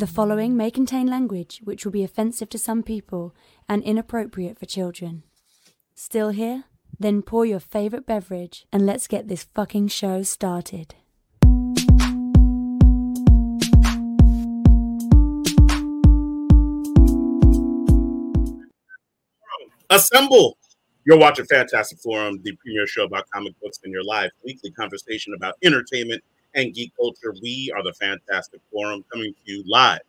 The following may contain language which will be offensive to some people and inappropriate for children. Still here? Then pour your favorite beverage and let's get this fucking show started. Assemble! You're watching Fantastic Forum, the premier show about comic books in your live weekly conversation about entertainment and geek culture. We are the Fantastic Forum coming to you live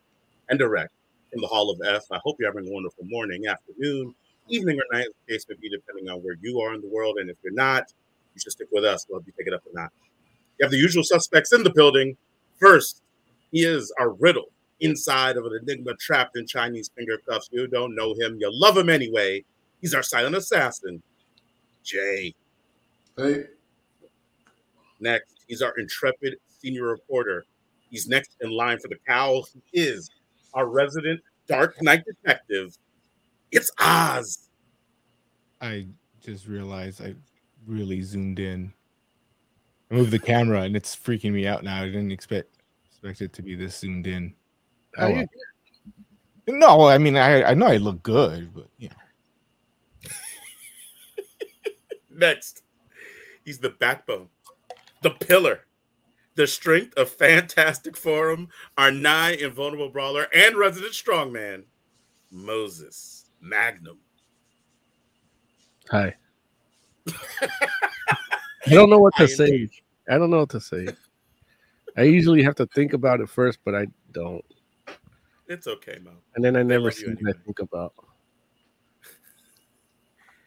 and direct from the Hall of F. I hope you're having a wonderful morning, afternoon, evening, or night, case may be, depending on where you are in the world. And if you're not, you should stick with us. We'll help you take it up or not. You have the usual suspects in the building. First, he is our riddle inside of an enigma trapped in Chinese finger cuffs. You don't know him, you love him anyway. He's our silent assassin, Jay. Hey, Next, he's our intrepid senior reporter. He's next in line for the cowl. He is our resident Dark Knight detective. It's Oz. I just realized I really zoomed in. I moved the camera and it's freaking me out now. I didn't expect expect it to be this zoomed in. how Oh, you well. No, I mean I I know I look good, but you know. Next, he's the backbone, the pillar, the strength of Fantastic Forum, our nigh invulnerable brawler and resident strongman, Moses Magnum. Hi. I don't know what Hi, to say. I don't know what to say. I usually have to think about it first, but I don't. It's okay, Mo. And then I never love see you what I think about.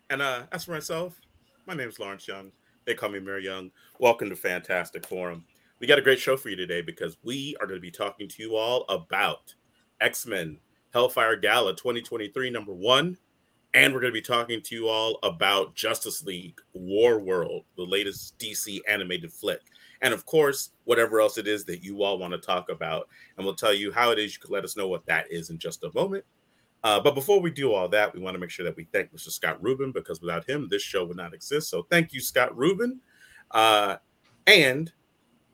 And uh, as for myself, my name is Lawrence Young. They call me Mary Young. Welcome to Fantastic Forum. We got a great show for you today because we are going to be talking to you all about X Men Hellfire Gala 2023, number one. And we're going to be talking to you all about Justice League War World, the latest DC animated flick. And of course, whatever else it is that you all want to talk about. And we'll tell you how it is. You can let us know what that is in just a moment. Uh, but before we do all that, we want to make sure that we thank Mr. Scott Rubin because without him, this show would not exist. So thank you, Scott Rubin. Uh, and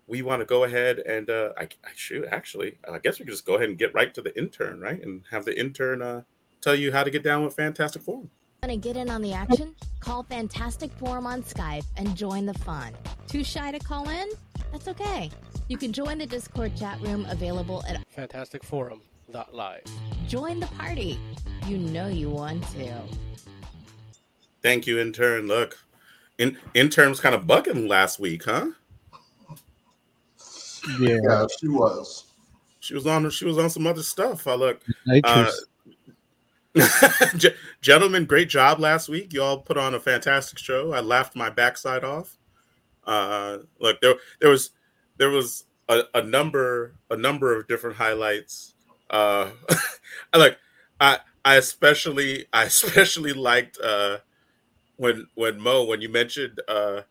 we want to go ahead and uh, I, I shoot actually, I guess we could just go ahead and get right to the intern, right? And have the intern uh, tell you how to get down with Fantastic Forum. Want to get in on the action? Call Fantastic Forum on Skype and join the fun. Too shy to call in? That's okay. You can join the Discord chat room available at fantasticforum.live. Join the Party. You know you want to. Thank you, intern. Look, in intern was kind of bugging last week, huh? Yeah. Yeah, she was. She was on she was on some other stuff. I look. Nitrous. Ge- Gentlemen, great job last week. You all put on a fantastic show. I laughed my backside off. Uh, look, there there was there was a, a number a number of different highlights. Uh, I like I I especially I especially liked uh, when when Mo when you mentioned uh,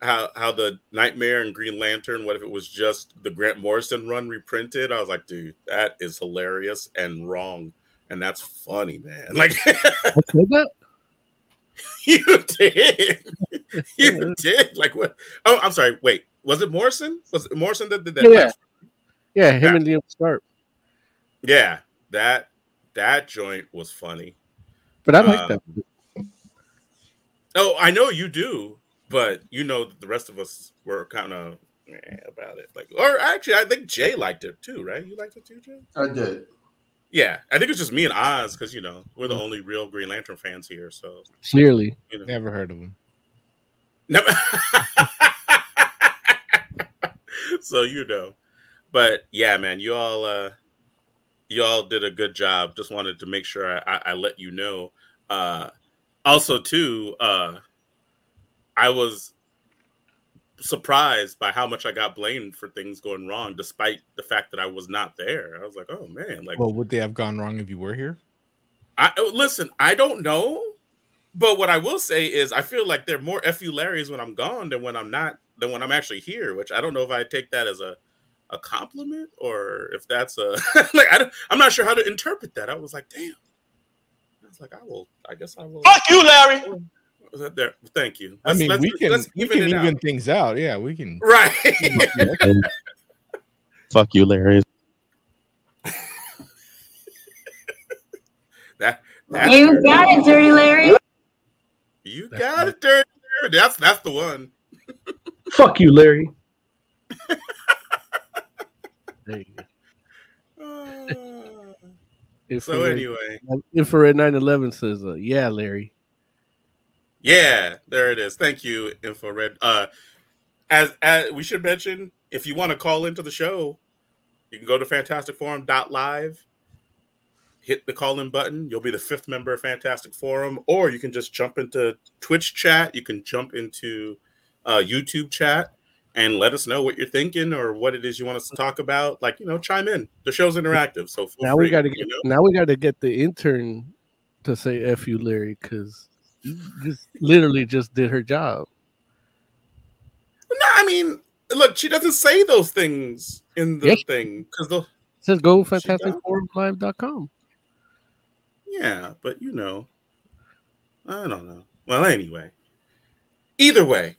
how how the Nightmare and Green Lantern. What if it was just the Grant Morrison run reprinted? I was like, dude, that is hilarious and wrong and that's funny, man. Like I said that? you did, you did. Like what? Oh, I'm sorry. Wait, was it Morrison? Was it Morrison that did that? Yeah. Yeah, him Yeah. and Liam Sharp. Yeah. That that joint was funny. But I like Uh, that. Oh, I know you do, but you know that the rest of us were kind of about it. Like, or actually, I think Jay liked it too, right? You liked it too, Jay? I did. Yeah, I think it's just me and Oz because you know we're the only real Green Lantern fans here. So Clearly. you know. Never heard of him. Never. so you know, but yeah, man, you all uh, you all did a good job. Just wanted to make sure I, I, I let you know. Uh, also, too, uh, I was surprised by how much I got blamed for things going wrong, despite the fact that I was not there. I was like, oh man, like Well, would they have gone wrong if you were here? I oh, listen, I don't know, but what I will say is I feel like they're more fu Larrys when I'm gone than when I'm not than when I'm actually here. Which I don't know if I take that as a a compliment or if that's a like I, am not sure how to interpret that. I was like, damn. I was like, I will. I guess I will. Fuck you, Larry. There. Thank you. Let's, I mean, let's, we can we even can even out. things out. Yeah, we can. Right. Fuck you, Larry. that, you got it, Dirty Larry. You got it, Dirty Larry. That's that's the one. Fuck you, Larry there you go. Uh, Infrared, so anyway, infrared 911 says, uh, "Yeah, Larry." yeah, there it is. Thank you, Infrared. Uh, as as we should mention, if you want to call into the show, you can go to fantasticforum.live, hit the call in button. You'll be the fifth member of Fantastic Forum, or you can just jump into Twitch chat. You can jump into uh, YouTube chat and let us know what you're thinking or what it is you want us to talk about. Like, you know, chime in. The show's interactive. So Now we got to you get. know? Now we got to get the intern to say "f you, Larry" because just literally just did her job. No, I mean, look, she doesn't say those things in the Yes. thing because the It says go fantasticforumlive.com. yeah, but you know, I don't know. Well, anyway, either way,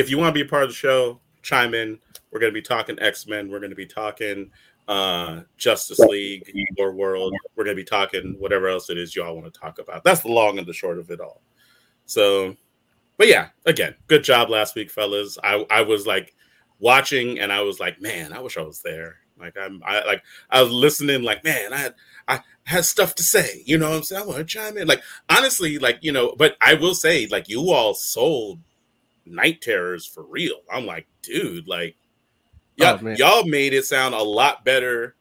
if you want to be a part of the show, chime in. We're going to be talking X Men. We're going to be talking uh Justice League, War World. We're going to be talking whatever else it is y'all want to talk about. That's the long and the short of it all. So, but yeah, again, good job last week, fellas. I I was like watching and I was like, man, I wish I was there. Like I'm I like I was listening, like, man, I had I had stuff to say. You know what I'm saying? I want to chime in. Like honestly, like, you know, but I will say, like, you all sold night terrors for real. I'm like, dude, like y'all, Oh, y'all made it sound a lot better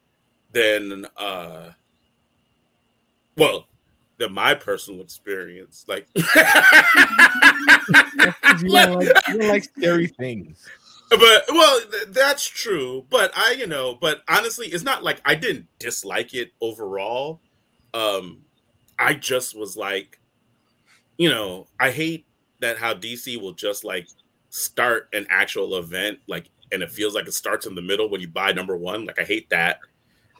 than uh well than my personal experience. Like You don't like, you don't like scary things. but well th- that's true but i you know but honestly it's not like i didn't dislike it overall um i just was like you know i hate that how dc will just like start an actual event like and it feels like it starts in the middle when you buy number one like i hate that.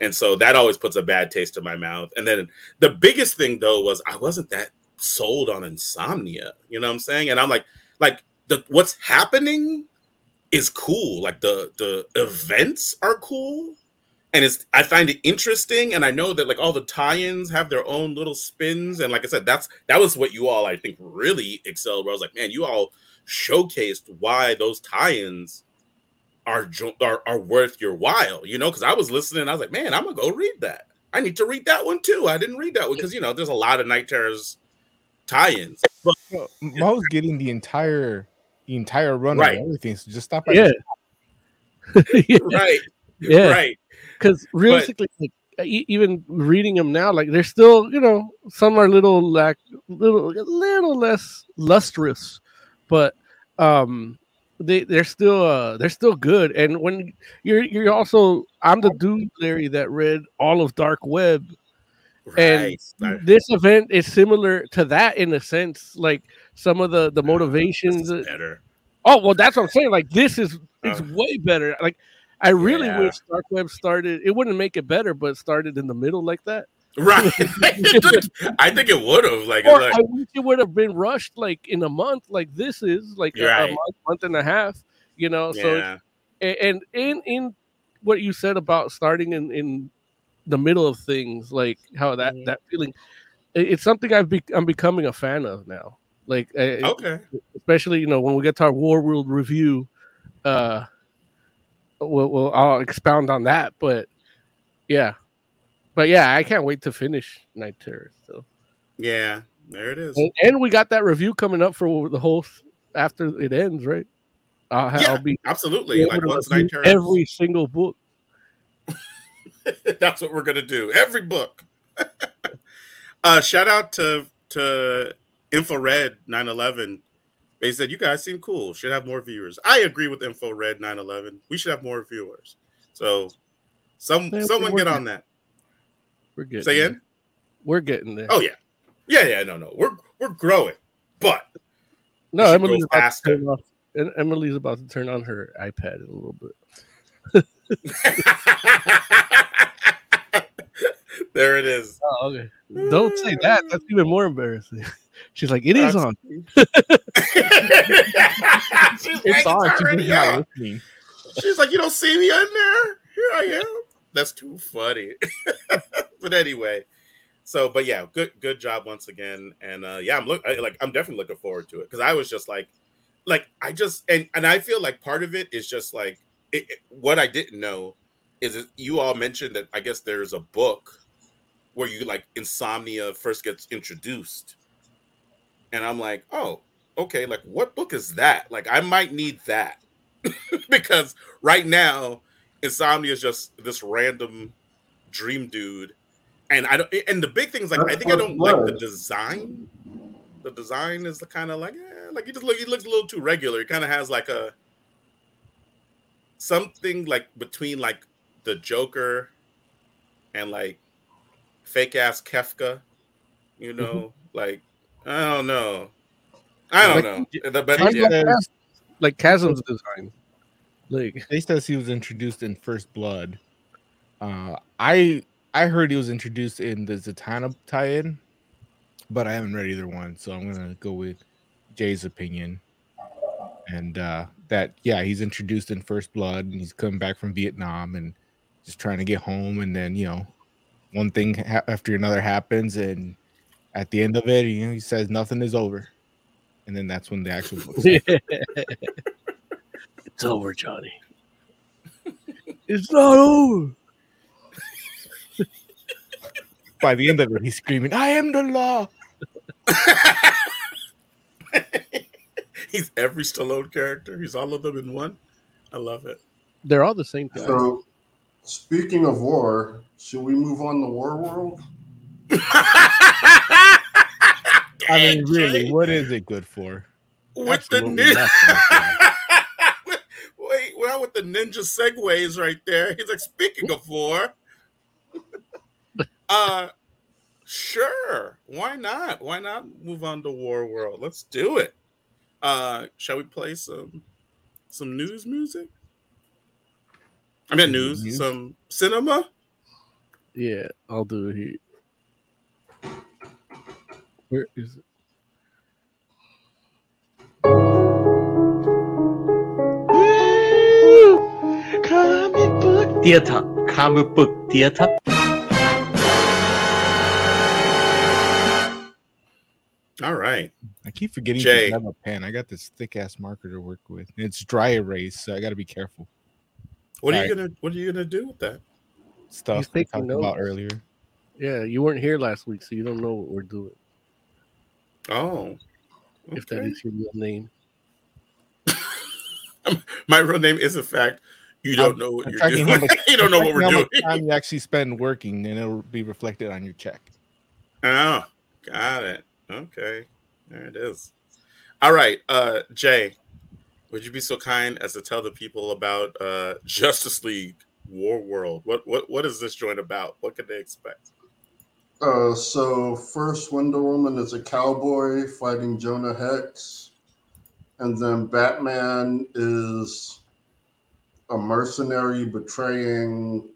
And so that always puts a bad taste in my mouth. And then the biggest thing though was i wasn't that sold on insomnia you know what i'm saying? And i'm like like the what's happening is cool. Like the the events are cool, and it's I find it interesting. And I know that like all the tie-ins have their own little spins. And like I said, that's that was what you all I think really excelled. Where I was like, man, you all showcased why those tie-ins are jo- are, are worth your while. You know, because I was listening, I was like, man, I'm gonna go read that. I need to read that one too. I didn't read that one because you know there's a lot of Night Terrors tie-ins. But Well, Mo's getting the entire the entire run Right. of everything. So just stop. At Yeah, yeah, right, yeah. right. Because realistically, like, e- even reading them now, like they're still, you know, some are little like little, a little less lustrous, but um, they they're still uh they're still good. And when you're you're also, I'm the dude Larry that read all of Dark Web, and this event is similar to that in a sense. Like some of the the motivations. This better. Oh well, that's what I'm saying. Like this is it's Uh, way better. Like I really Yeah. wish Dark Web started. It wouldn't make it better, but started in the middle like that. Right. I think it would have. Like, Or like I wish it would have been rushed like in a month, like this is like a, a month, month and a half. You know, so yeah. a- and in in what you said about starting in in the middle of things, like how that that feeling, it's something I've be, I'm becoming a fan of now. Like, Okay. especially you know when we get to our War World review, uh, we'll, we'll I'll expound on that. But yeah, but yeah, I can't wait to finish Night Terror. So Yeah. There it is. and, and we got that review coming up for the whole after it ends, right? I'll, Yeah, I'll be Absolutely. Like once Night Terror. every single book. That's what we're gonna do. Every book. uh shout out to to Infrared 911. They said you guys seem cool. Should have more viewers. I agree with Infrared 911. We should have more viewers. So some someone get on that. We're getting Say there. We're getting there. Oh yeah. Yeah, yeah, no, no. We're we're growing. But no, Emily's about faster. to turn off. and Emily's about to turn on her iPad in a little bit. there it is. Oh, okay. Don't say that. That's even more embarrassing. She's like, it is on. She's It's like, on. She's not listening. She's like, you don't see me in there? Here I am. That's too funny. but anyway, So, but yeah, good good job once again, and uh yeah, I'm look I, like I'm definitely looking forward to it because I was just like, like I just and and I feel like part of it is just like it, it- what I didn't know is that you all mentioned that I guess there's a book where you like insomnia first gets introduced, and I'm like, oh, okay, like what book is that? Like I might need that because right now insomnia is just this random dream dude and i don't and the big thing is like i think i don't like the design. The design is the kind of like eh, like he just look he looks a little too regular. He kind of has like a something like between like the joker and like fake ass kefka you know like i don't know i don't Like- know The- but Like, yeah. Chas- like Chasm's design. Like They says he was introduced in First Blood. Uh, I I heard he was introduced in the Zatanna tie-in, but I haven't read either one, so I'm gonna go with Jay's opinion. And uh, that yeah, he's introduced in First Blood, and he's coming back from Vietnam and just trying to get home, and then you know, one thing ha- after another happens, and at the end of it, you know, he says nothing is over, and then that's when the actual book it's over, Johnny. it's not over. By the end of it, he's screaming, "I am the law." He's every Stallone character. He's all of them in one. I love it. They're all the same guy. So, speaking of war, should we move on to War World? I mean, really, what is it good for? With the Absolutely ninja. nothing. Wait, well, with the ninja segues right there. He's like, speaking of four. uh sure. Why not? Why not move on to War World? Let's do it. Uh shall we play some some news music? I mean news, News? some cinema. Yeah, I'll do it here. Where is it? Comic book theater. Comic book theater. All right. I keep forgetting Jay. to grab a pen. I got this thick ass marker to work with. And it's dry erase, so I got to be careful. What are you right. gonna what are you gonna do with that? Stuff we taking talked about earlier. Yeah, you weren't here last week, so you don't know what we're doing. Oh. If that is your real name. My real name is in fact you don't I'm- know what I'm you're doing. much- you don't know what we're How doing. much time you actually spend working, and it'll be reflected on your check. Oh, got it. Okay. There it is. All right. Uh Jay, would you be so kind as to tell the people about uh Justice League War World? What what what is this joint about? What can they expect? Uh, so first Wonder Woman is a cowboy fighting Jonah Hex, and then Batman is a mercenary betraying.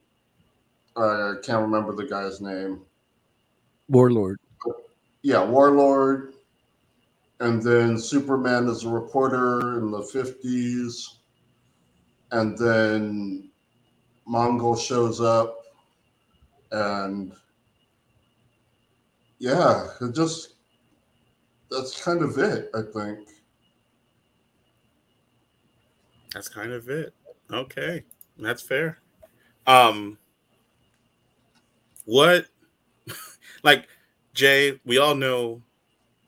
I can't remember the guy's name. Warlord. Yeah, Warlord, and then Superman is a reporter in the fifties, and then Mongul shows up, and yeah, it just that's kind of it, I think. That's kind of it. Okay. That's fair. Um what like Jay, we all know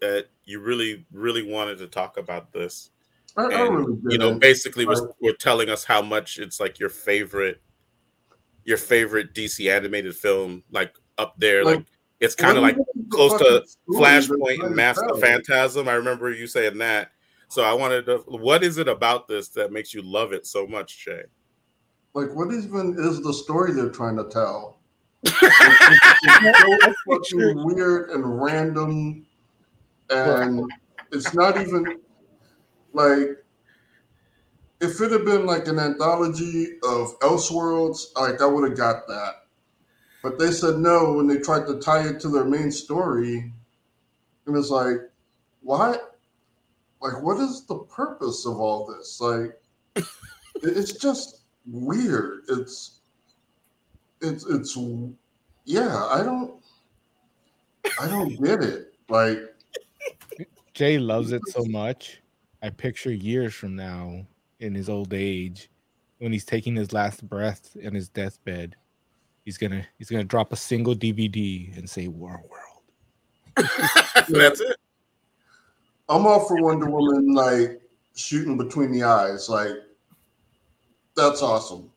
that you really, really wanted to talk about this. I, I and really you know basically was were telling us how much it's like your favorite your favorite dc animated film like up there like, Like, it's kind of like close to flashpoint and to master phantasm i remember you saying that so i wanted to what is it about this that makes you love it so much jay Like, what even is the story they're trying to tell? it's so fucking weird and random, and it's not even like if it had been like an anthology of Elseworlds, like I would have got that. But they said no when they tried to tie it to their main story, and it's like, why? Like, what is the purpose of all this? Like, it's just weird. It's it's it's yeah. I don't. I don't get it. Like, Jay loves it so much. I picture years from now in his old age when he's taking his last breath in his deathbed. He's gonna he's gonna drop a single DVD and say War World. That's it. I'm all for Wonder Woman like shooting between the eyes. Like, that's awesome.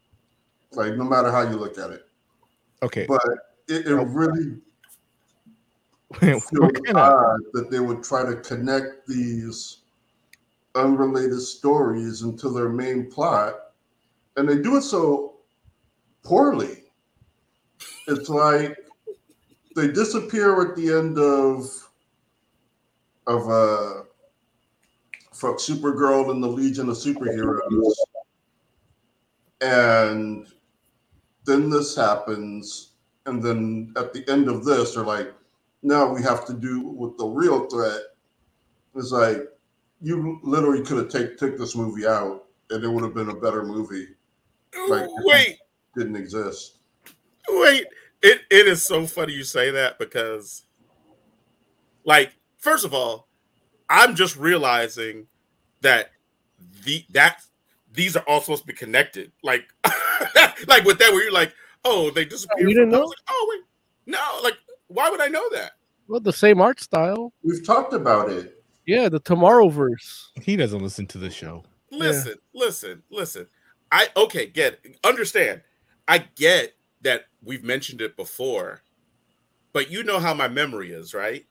Like, no matter how you look at it, Okay. but it, it really feels kind of odd that they would try to connect these unrelated stories into their main plot, and they do it so poorly. It's like they disappear at the end of of uh fuck Supergirl and the Legion of Superheroes, and then this happens, and then at the end of this, they're like, now we have to do with the real threat. It's like you literally could have take took this movie out, and it would have been a better movie. Like- Wait, Didn't exist. wait. It it is so funny you say that because, like, first of all, I'm just realizing that the that these are all supposed to be connected. Like, like with that, where you're like, oh, they disappeared. you didn't know? like, oh wait, no. Like, why would I know that? Well, the same art style. We've talked about it. Yeah, the Tomorrowverse. he doesn't listen to the show. Listen, listen, listen. I okay, get it. understand. I get that we've mentioned it before, but you know how my memory is, right?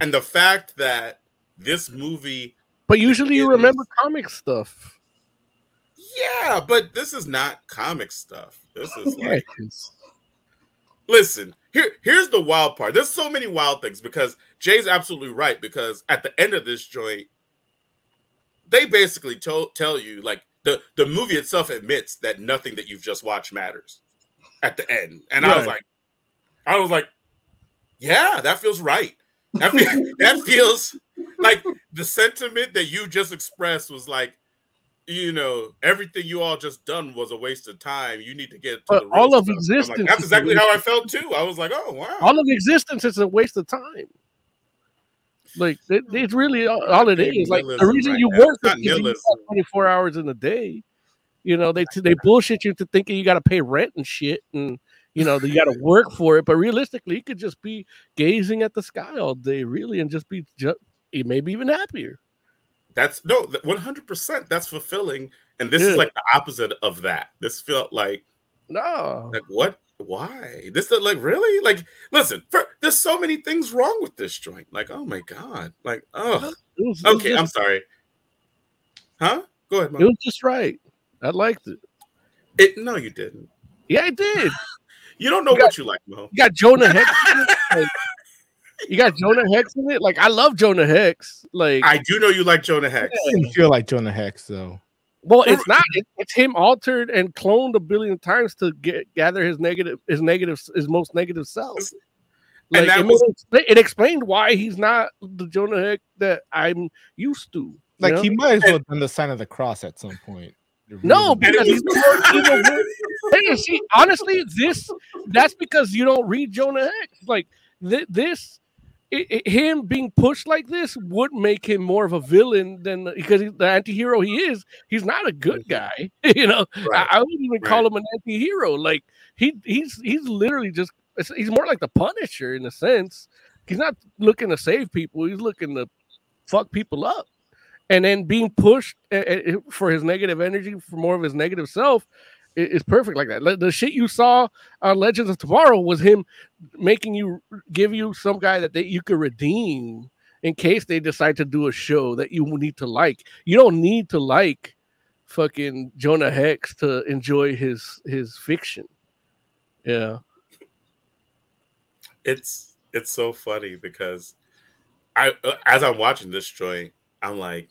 And the fact that this movie, But usually you remember comic stuff. yeah, but this is not comic stuff. This is like. listen, here, here's the wild part. There's so many wild things because Jay's absolutely right. Because at the end of this joint, they basically told tell you like the the movie itself admits that nothing that you've just watched matters at the end, and I was like, I was like, yeah, that feels right. That, fe- that feels like the sentiment that you just expressed was like, you know, everything you all just done was a waste of time. You need to get to the all of. I'm like, existence That's exactly how I felt too. I was like, oh wow. all of existence is a waste of time. Like it, it's really all, all it is. Like the reason right you now. work nihilism. 24 hours in a day. You know, they they bullshit you to thinking you got to pay rent and shit, and you know you got to work for it. But realistically, you could just be gazing at the sky all day, really, and just be just eh, maybe even happier. That's no, one hundred percent. That's fulfilling, and this Yeah. is like the opposite of that. This felt like No, like what? Why? This is like really like listen. For, there's so many things wrong with this joint. Like oh my god. Like oh it was, it was okay. I'm sorry. Huh? Go ahead. it was just right. I liked it. It no, you didn't. Yeah, I did. You don't know You got- what you like, Mo. You got Jonah Hex. like, you got Jonah Hex in it. Like I love Jonah Hex. Like I do know you like Jonah Hex. It didn't feel like Jonah Hex though. Well, it's not. It's him altered and cloned a billion times to get gather his negative, his negative, his most negative self. Like, And that it, was- made- it explained why he's not the Jonah Hex that I'm used to. Like know? he might as well have done the sign of the cross at some point. No, because he's was- the most evil. villain. Hey, see, honestly, this that's because you don't read Jonah Hex. Like th- this, i i- him being pushed like this would make him more of a villain than because he's the anti-hero he is. He's not a good mm-hmm. guy. you know, Right. I, I wouldn't even call him an anti-hero. Like he he's he's literally just he's more like the Punisher in a sense. He's not looking to save people. He's looking to fuck people up, and then being pushed uh, uh, for his negative energy, for more of his negative self, is perfect like that. The shit you saw on Legends of Tomorrow was him making you give you some guy that they, you could redeem in case they decide to do a show that you need to like. You don't need to like fucking Jonah Hex to enjoy his his fiction. Yeah. it's it's so funny because I uh, as I'm watching this joint, I'm like,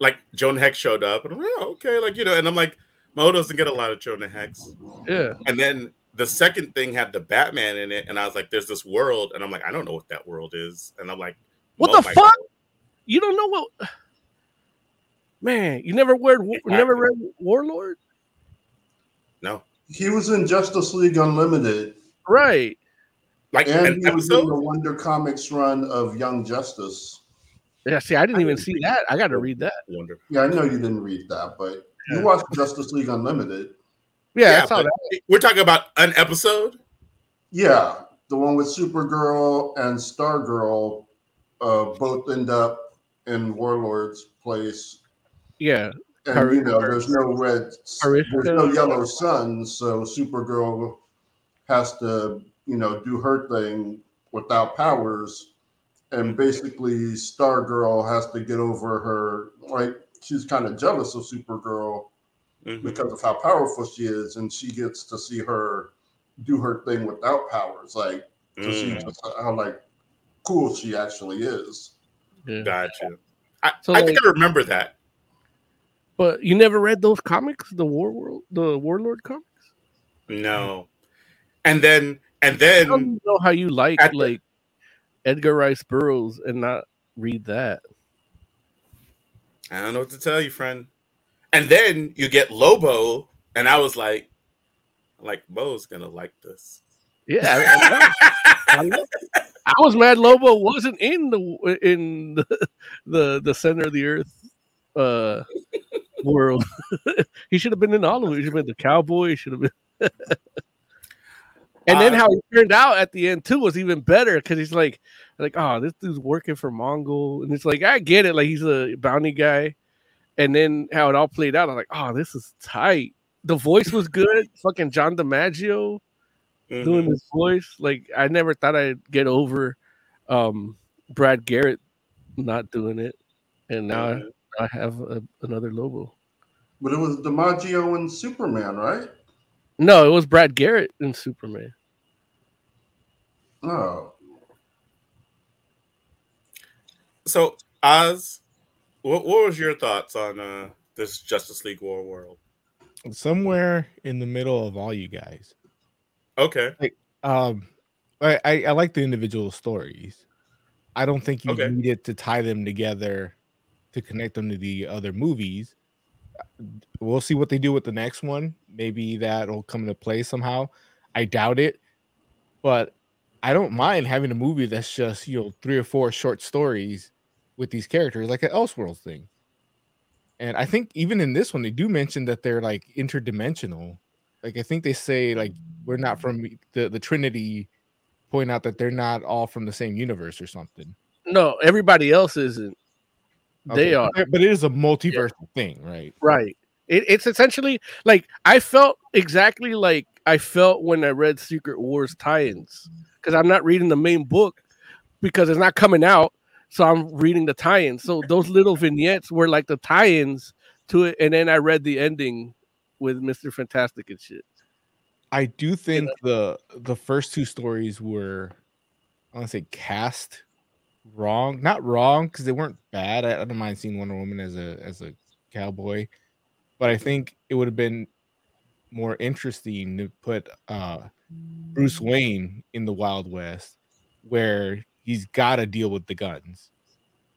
like Jonah Hex showed up, and I'm like, oh, okay, like you know, and I'm like, Mo doesn't get a lot of Jonah Hex, Yeah. and then the second thing had the Batman in it, and I was like, there's this world, and I'm like, I don't know what that world is, and I'm like, What oh the fuck? know. You don't know what Man, you never read It never happened. read Warlord? No, He was in Justice League Unlimited. Right. Like And an he was in the Wonder Comics run of Young Justice. Yeah, see, I didn't I even didn't see read that. I got to read that. Wonder. Yeah, I know you didn't read that, but Yeah. you watched Justice League Unlimited. Yeah, Yeah, I saw that. we're talking about an episode. Yeah, the one with Supergirl and Stargirl uh, both end up in Warlord's place. Yeah, And you know, there's no red, Hariska. there's no yellow sun, so Supergirl has to, you know, do her thing without powers, and basically Stargirl has to get over her. Like she's kind of jealous of Supergirl Mhm. because of how powerful she is, and she gets to see her do her thing without powers, like to see Mm, just how like cool she actually is. yeah. Gotcha. I, So, I think like- I remember that. But you never read those comics, the War World, the Warlord comics. No. And then and I don't then know how you like the- like Edgar Rice Burroughs and not read that. I don't know what to tell you, friend. And then you get Lobo, and I was like, like Bo's gonna like this. Yeah, I, I- I. I was mad Lobo wasn't in the in the the, the center of the earth uh world. he should have been in all of it. He should have been the cowboy. He should have been. and then Uh, how he turned out at the end too was even better because he's like, like, oh, this dude's working for Mongul, and it's like I get it, like he's a bounty guy, and then how it all played out, I'm like, oh, this is tight. The voice was good. Fucking John DiMaggio Mhm. doing his voice. Like I never thought I'd get over um Brad Garrett not doing it, and now Mhm. I, I have a, another Lobo. But it was DiMaggio and Superman, right? No, it was Brad Garrett in Superman. Oh, So Oz, what, what was your thoughts on uh this Justice League War world? Somewhere in the middle of all you guys. Okay. Um, I, I, I like the individual stories. I don't think you Okay. needed to tie them together to connect them to the other movies. We'll see what they do with the next one. Maybe that'll come into play somehow. I doubt it, but I don't mind having a movie that's just you know three or four short stories with these characters, like an Elseworlds thing. And I think even in this one, they do mention that they're like interdimensional. Like I think they say like we're not from the the Trinity. Point out that they're not all from the same universe or something. No, everybody else isn't. They are but- it is a multiverse thing, right? right. It, it's essentially like I felt exactly like I felt when I read Secret Wars tie-ins because I'm not reading the main book because it's not coming out, so I'm reading the tie-ins. So those little vignettes were like the tie-ins to it, and then I read the ending with Mister Fantastic and shit. I do think the the first two stories were, I want to say, cast wrong. Not wrong because they weren't bad. I, I don't mind seeing Wonder Woman as a as a cowboy, but I think it would have been more interesting to put uh Bruce Wayne in the Wild West, where he's got to deal with the guns,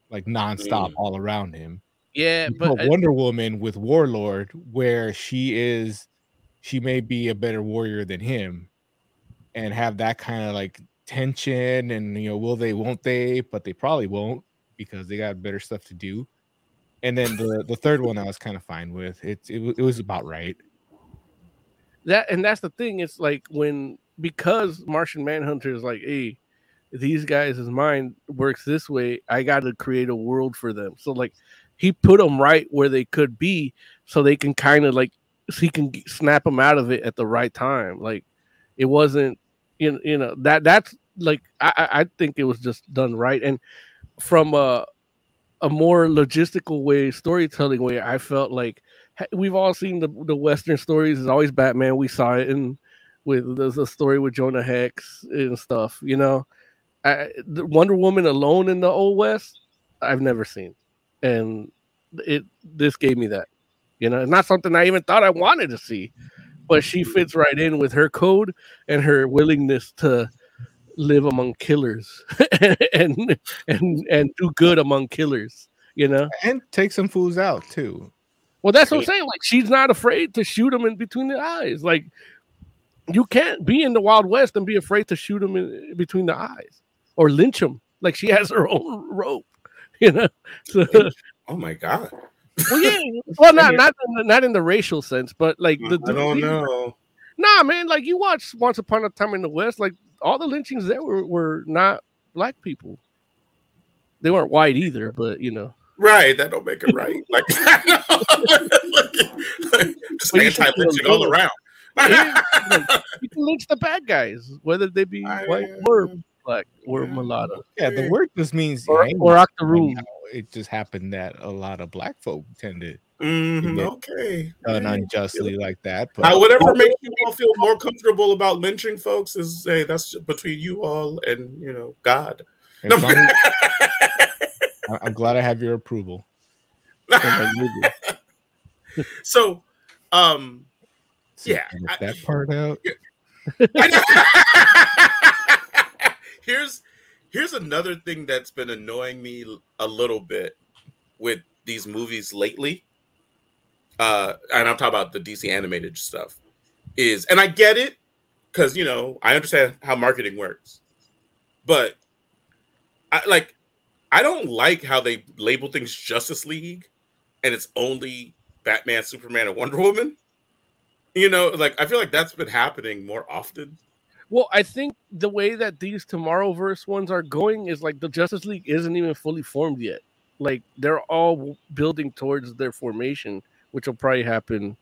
like nonstop Mm. all around him. Yeah, You but Wonder Woman with Warlord, where she is, she may be a better warrior than him, and have that kind of like tension, and you know, will they, won't they? But they probably won't because they got better stuff to do. And then the the third one I was kind of fine with. It it, it was about right. That and that's the thing it's like when because martian manhunter is like hey these guys' mind works this way i got to create a world for them. So like he put them right where they could be so they can kind of like so he can snap them out of it at the right time. Like it wasn't you know, you know that that's like I, I think it was just done right. And from a a more logistical way storytelling way i felt like we've all seen the the western stories. Is always batman we saw it in with there's a story with jonah hex and stuff you know? I, the wonder woman alone in the old west i've never seen. And it this gave me that you know? It's not something i even thought i wanted to see but she mm-hmm. fits right in with her code and her willingness to live among killers and and and do good among killers you know? And take some fools out too. Well, that's what I'm saying. Like she's not afraid to shoot him in between the eyes. Like You can't be in the Wild West and be afraid to shoot him in between the eyes or lynch him like she has her own rope. You know. So, Oh my god. well, yeah. Well, not not in the, not in the racial sense, but like the, I don't the- know. Nah, man. Like you watch Once Upon a Time in the West, like all the lynchings there were, were not black people. They weren't white either, but you know. Right, that don't make it right. Like, just Well, anti-lynching all around. Yeah, like, you can lynch the bad guys, whether they be I- white or black or mulatto Yeah, the word just means or, angry. or octoroon. It just happened that a lot of black folk tended Mhm, okay. done Yeah. unjustly like that. But Uh, whatever makes you all feel more comfortable about lynching folks is hey, that's between you all and you know God. as long as- I- I'm glad I have your approval. so, um, So Yeah, I- that part out. here's here's another thing that's been annoying me a little bit with these movies lately. Uh, and I'm talking about the DC animated stuff. Is and I get it because you know I understand how marketing works, but I like I don't like how they label things Justice League, and it's only Batman, Superman, and Wonder Woman. You know, like I feel like that's been happening more often. Well, I think the way that these Tomorrowverse ones are going is like the Justice League isn't even fully formed yet. Like they're all building towards their formation, which will probably happen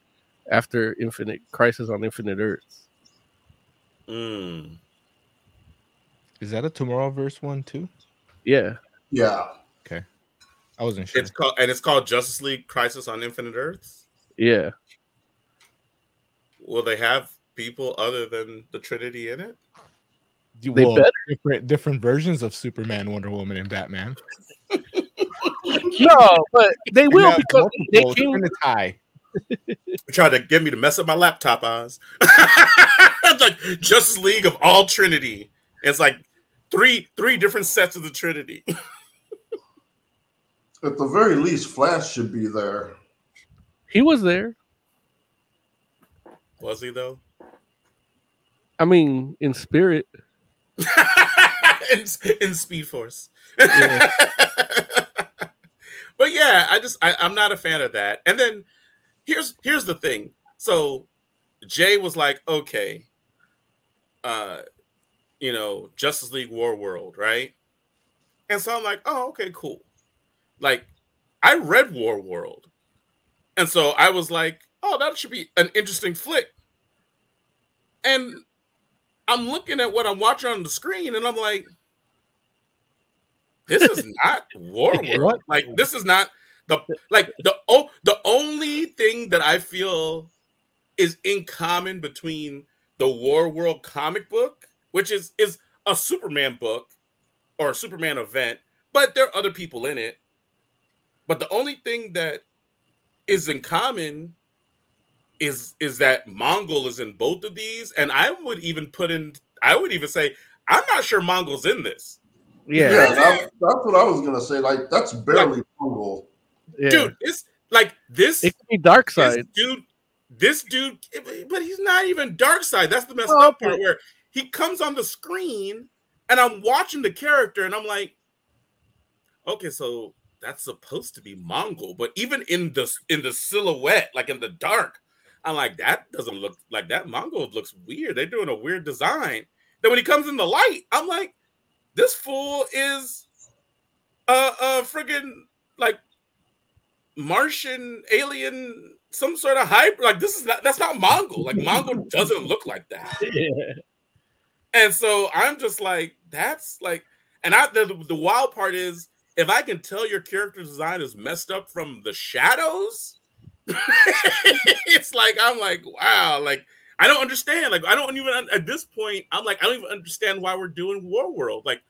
after Infinite Crisis on Infinite Earths. Mm. Is that a Tomorrowverse one too? Yeah. Yeah. Okay. I wasn't sure. It's called and it's called Justice League Crisis on Infinite Earths. Yeah. Will they have people other than the Trinity in it? They well, better. different different versions of Superman, Wonder Woman, and Batman. No, but they And will because they multiple came. in a tie. Trying to get me to mess up my laptop eyes. it's like Justice League of all Trinity. It's like three three different sets of the Trinity. At the very least, Flash should be there. He was there. Was he though? I mean, in spirit. in, in Speed Force. but yeah, I just I, I'm not a fan of that. And then here's here's the thing. So Jay was like, okay, uh, you know, Justice League War World, right? And so I'm like, oh, okay, cool. Like, I read War World. And so I was like, oh, that should be an interesting flick. And I'm looking at what I'm watching on the screen, and I'm like, this is not War World. Like, this is not the like the oh the only thing that I feel is in common between the War World comic book, which is is a Superman book or a Superman event, but there are other people in it. But the only thing that is in common is is that Mongul is in both of these, and I would even put in. I would even say I'm not sure Mongul's in this, Yeah. Yeah, that, that's what I was gonna say. Like that's barely Mongul. yeah. dude. This like this. It could be Darkseid. dude, this dude, but he's not even Darkseid. That's the messed Oh, up part okay. where he comes on the screen and I'm watching the character and I'm like, okay, so that's supposed to be Mongul, but even in the in the silhouette, like in the dark, I'm like, that doesn't look like that. Mongul looks weird. They're doing a weird design. Then when he comes in the light, I'm like, this fool is a, a friggin' like Martian alien, some sort of hype. Like this is not that's not Mongul. Like Mongul doesn't look like that. Yeah. And so I'm just like, that's like, and I the, the wild part is if I can tell your character design is messed up from the shadows, it's like I'm like, wow, like I don't understand. Like I don't even at this point, I'm like, I don't even understand why we're doing War World. Like,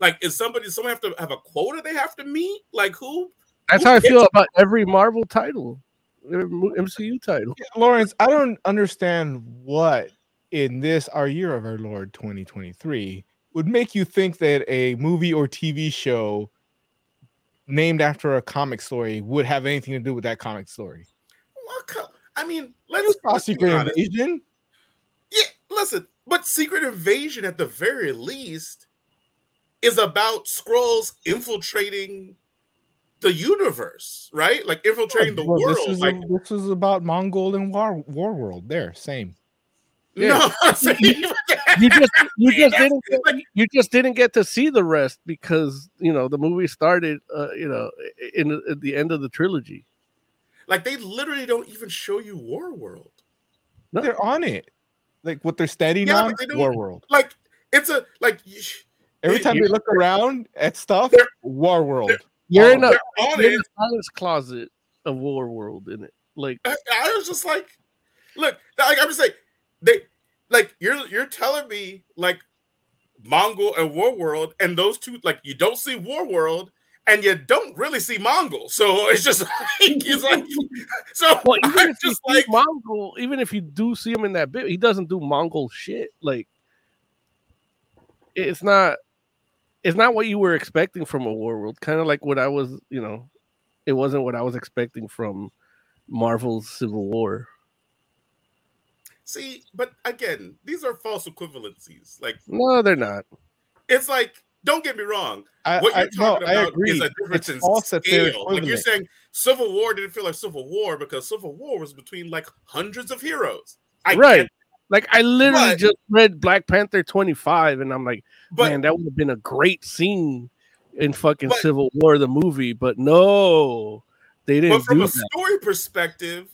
like is somebody someone have to have a quota they have to meet? Like who? That's how I feel about every Marvel title, every MCU title. Lawrence, I don't understand what in this our year of our Lord 2023 would make you think that a movie or TV show named after a comic story would have anything to do with that comic story. What co- I mean, let's, was Secret. Invasion. Yeah, listen, but Secret Invasion at the very least is about Skrulls infiltrating the universe, right? Like infiltrating the Well, world. This is, like, this is about Mongul and War War World. There, same. no, saying even that- You just you just didn't get, you just didn't get to see the rest because you know the movie started uh, you know in the- at the end of the trilogy. like they literally don't even show you War World. No. They're on it. Like what they're standing Yeah, on, but they War World. Like it's a like y- Every time you- they look around at stuff, They're- War World. You're in a they're you're in a science closet of War World in it. Like I, I was just like, look, like I'm just like like you're telling me like Mongul and War World and those two like you don't see War World and you don't really see Mongul. So it's just like it's like so well, even I'm if just like Mongul, even if you do see him in that bit, he doesn't do Mongul shit. Like it's not it's not what you were expecting from a War World. Kind of like what I was, you know, it wasn't what I was expecting from Marvel's Civil War. See, but again, these are false equivalencies. Like No, they're not. it's like don't get me wrong. I, What you're no, talking I about agree. is a difference It's in false that they're scale. Like you're saying Civil War didn't feel like Civil War because Civil War was between like hundreds of heroes. I Right. get Like I literally But- just read Black Panther 25 and I'm like, but man, that would have been a great scene in fucking But- Civil War the movie, but no, they didn't But from do a that. story perspective,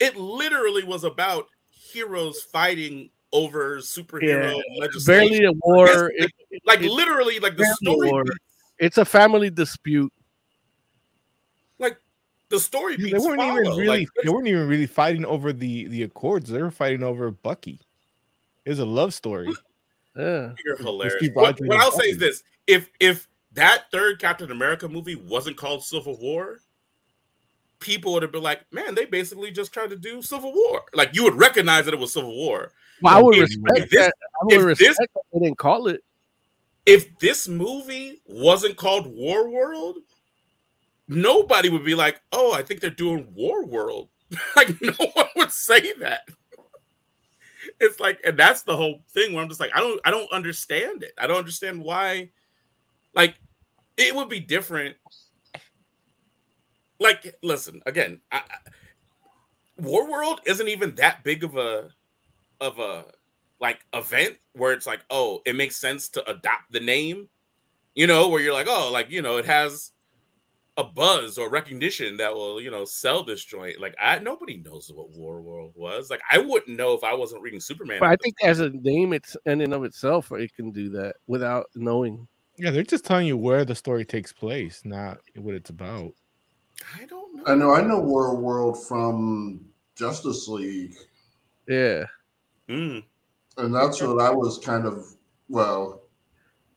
it literally was about heroes fighting over superhero Yeah, legislation. Barely a war. Yes, It- like it- literally, like the a story, war. it's a family dispute. like the story. They weren't even really. Like, they weren't even really fighting over the the Accords. They were fighting over Bucky. It was a love story. Yeah. you're hilarious. What, what I'll say is this: if if that third Captain America movie wasn't called Civil War, people would have been like, "Man, they basically just tried to do Civil War." Like you would recognize that it was Civil War. Well, I would If- respect if this- that. I would respect this- that they didn't call it. if this movie wasn't called War World, nobody would be like, "Oh, I think they're doing War World." like no one would say that. It's like, and that's the whole thing where I'm just like, I don't, I don't understand it. I don't understand why. Like, it would be different. Like, listen again. I, I- War World isn't even that big of a, of a like event where it's like, oh, it makes sense to adopt the name, you know, where you're like, oh, like you know, it has a buzz or recognition that will, you know, sell this joint. Like, I nobody knows what War World was. Like, I wouldn't know if I wasn't reading Superman. But I think as a name, it's in and of itself, it can do that without knowing. Yeah, they're just telling you where the story takes place, not what it's about. I don't know. I know. I know War World from Justice League, Yeah. Mm, and that's what I was kind of. Well,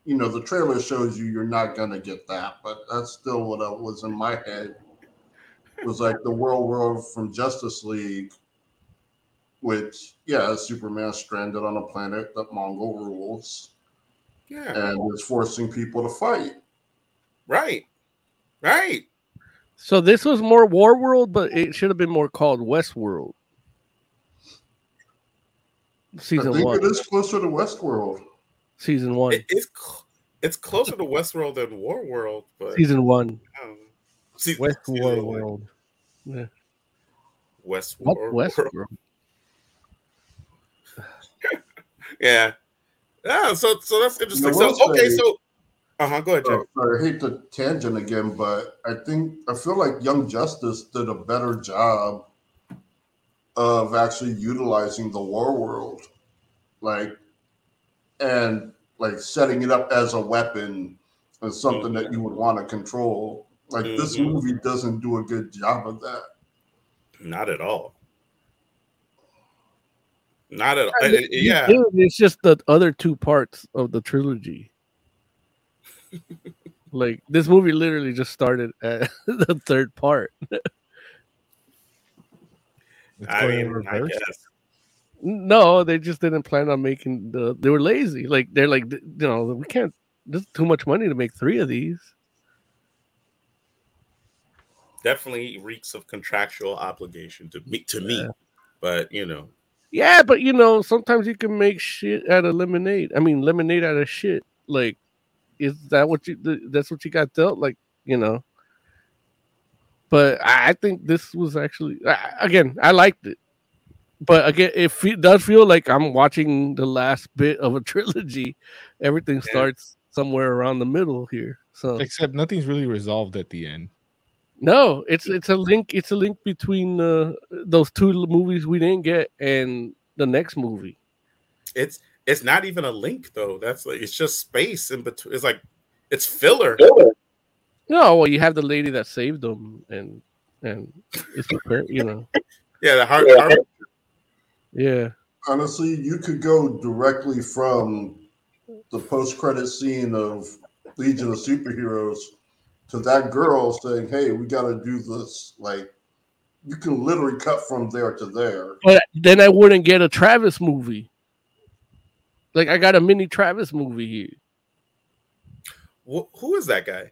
you know, the trailer shows you you're not gonna get that, but that's still what I was in my head. Was like the World World from Justice League, which yeah, Superman stranded on a planet that Mongul rules yeah. and is forcing people to fight. Right. Right. So this was more War World, but it should have been more called West World. I Season think one. it is closer to Westworld. Season one. It- it's cl- it's closer to Westworld than War World, but Season one. um, see, West season War one. World. West War West World. World? Yeah. Yeah. So so that's interesting. So okay. So uh huh. Go ahead, Jay. Uh, I hate the tangent again, but I think I feel like Young Justice did a better job of actually utilizing the war world, like, and like setting it up as a weapon and something that you would want to control. Like this Mhm. movie doesn't do a good job of that. Not at all. Not at all. Yeah, Uh, they- yeah. It's just the other two parts of the trilogy. Like this movie literally just started at the third part. I going in mean, I guess. No, they just didn't plan on making the. They were lazy. Like they're like, you know, we can't. There's too much money to make three of these. Definitely reeks of contractual obligation to me. To me, Yeah. but you know, Yeah, but you know, sometimes you can make shit out of lemonade. I mean, lemonade out of shit. Like, is that what you? That's what you got dealt? Like, you know. But I I think this was actually again, I liked it. But again, it fe- does feel like I'm watching the last bit of a trilogy. Everything starts somewhere around the middle here. So Except nothing's really resolved at the end. no, it's it's a link. It's a link between uh, those two movies we didn't get and the next movie. It's it's not even a link though. That's like it's just space in between. It's like it's filler. No, well, you have the lady that saved them, and and it's her, you know, Yeah, the heart. heart- yeah, Honestly, you could go directly from the post-credit scene of Legion of Superheroes to that girl saying, "Hey, we got to do this." Like, you can literally cut from there to there. but then I wouldn't get a Travis movie. Like I got a mini Travis movie here. Wh- who is that guy?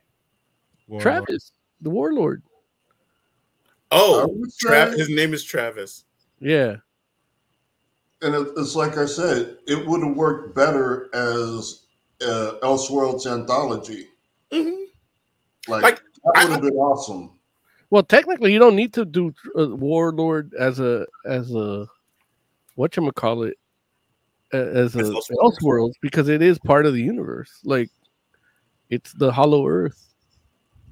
Well, Travis, the Warlord. Oh, would Tra- his name is Travis. Yeah, And it, it's like I said, it would have worked better as uh, Elseworlds anthology. Mhm. Like, Like, that would have been awesome. Well, technically, you don't need to do uh, Warlord as a as a what you call it as a As Elseworlds. Elseworlds because it is part of the universe. Like it's the Hollow Earth.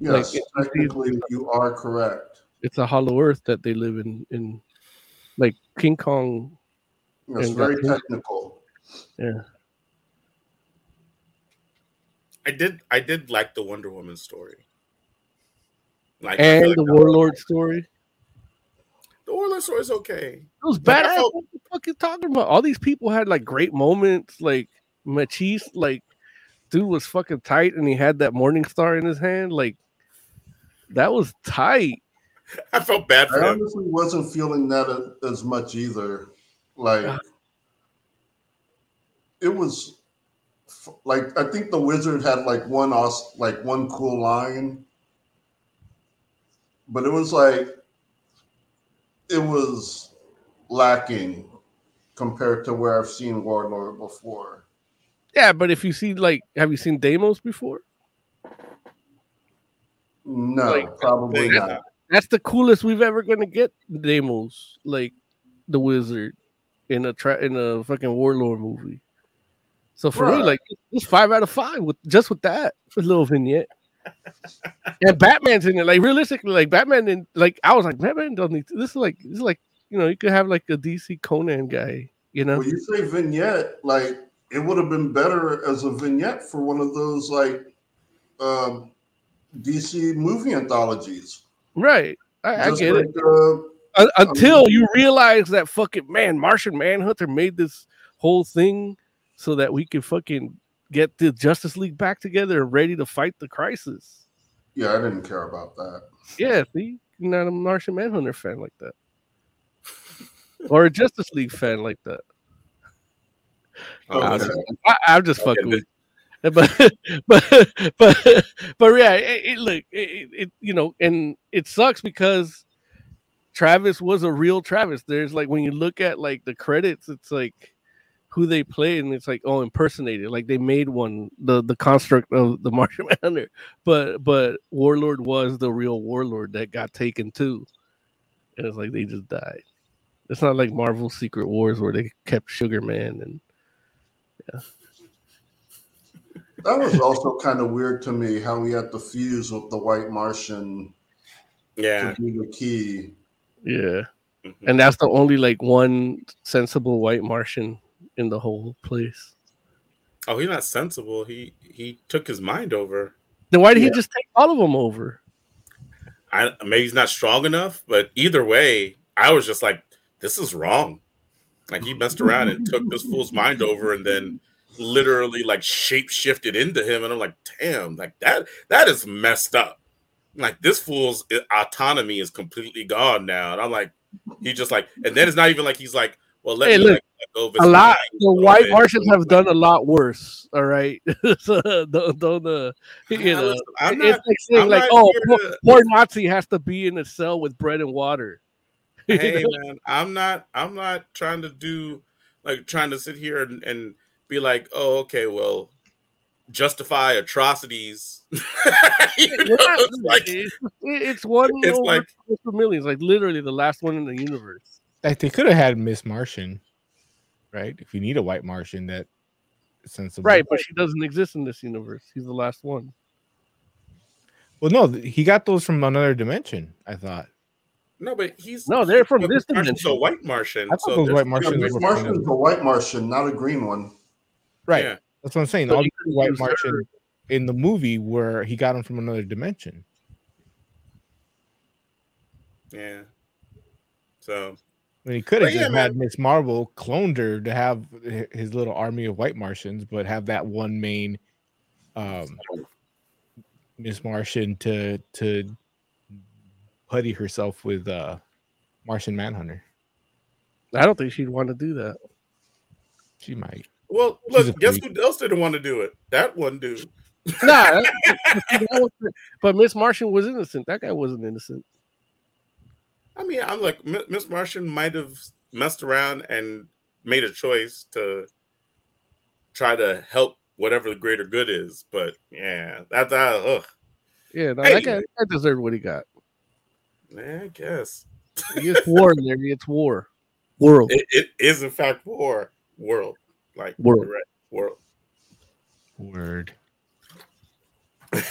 Yes, Like, it- technically, you are correct. It's a Hollow Earth that they live in. In like King Kong. It's uh, very that- technical. Yeah, I did. I did like the Wonder Woman story. Like and like the Warlord story. The Warlord story is okay. It was Like, I badass. felt- What the fuck you talking about? All these people had like great moments. Like Machiste, like dude was fucking tight, and he had that Morning Star in his hand. Like that was tight. I felt bad for I him. honestly wasn't feeling that a- as much either. Like, it was f- like I think the wizard had like one os- like one cool line, but it was like it was lacking compared to where I've seen Warlord before. Yeah, but if you see like, have you seen Deimos before? No, Like, probably not. That's the coolest we've ever gonna get. Deimos, like the wizard in a tra- in a fucking Warlord movie. So for me, like it's five out of five with just with that little vignette. and Batman's in it. Like realistically, like Batman and like I was like Batman doesn't need to, this is like this is like you know you could have like a DC Conan guy. You know, When you say vignette, like it would have been better as a vignette for one of those like um, DC movie anthologies. right? I, I get it. like, uh, Un- until you realize that fucking man, Martian Manhunter made this whole thing so that we could fucking get the Justice League back together and ready to fight the crisis. yeah, I didn't care about that. Yeah, see, you're not a Martian Manhunter fan like that, or a Justice League fan like that. Oh, I, I'm just Okay, fucking with. But but but but yeah, it, it look it, it you know, and it sucks because Travis was a real Travis. There's like when you look at like the credits, it's like who they played, and it's like oh impersonated. Like they made one the the construct of the Martian Manhunter, but but Warlord was the real Warlord that got taken too, and it's like they just died. It's not like Marvel Secret Wars where they kept Sugar Man and yeah. That was also kind of weird to me how he had to fuse with the White Martian yeah. to be the key. yeah. Mhm. and that's the only like one sensible white Martian in the whole place. Oh, he's not sensible. He he took his mind over. Then why did he just take all of them over? I maybe he's not strong enough, but either way, I was just like, this is wrong. Like he messed around and took this fool's mind over, and then literally like shape shifted into him, and I'm like, damn, like that that is messed up. Like this fool's autonomy is completely gone now, and I'm like, he just like, and then it's not even like he's like, well, let Hey, me look, like, let go of his A lot. The white bit. Martians have done a lot worse. All right, so don't, don't uh, you know, I'm it's not- like saying I'm like, oh, poor, to- poor Nazi has to be in a cell with bread and water. You hey man, I'm not I'm not trying to do like trying to sit here and, and be like, oh, okay, well, justify atrocities. you know, Yeah, it's like it's, it's one it's over like- for millions, like literally the last one in the universe. Like they could have had Miss Martian, right? If you need a white Martian that sensible. Right, but she doesn't exist in this universe. He's the last one. Well, no, he got those from another dimension. I thought. No, but he's No, they're from this Martian's dimension. a white Martian. I thought so those white Yeah, Martians Miss were from Martian's a white Martian, not a green one. right. Yeah. That's what I'm saying. So All the white used her- Martian in the movie where he got him from another dimension. Yeah. So I mean, he could have yeah, just had. Miss Marvel cloned her to have his little army of white Martians, but have that one main um Miss Martian to to putty herself with uh Martian Manhunter. I don't think she'd want to do that. She might. well She's look, guess freak. who else didn't want to do it? That one dude. Nah, that was- but Miss Martian was innocent. That guy wasn't innocent. I mean, I'm like Miss Martian might have messed around and made a choice to try to help whatever the greater good is, but yeah, that's that ugh, Yeah, no, Hey. that guy that deserved what he got. Man, I guess it's war in there. He war. World. it, it is in fact war world, like World. right, world. Word.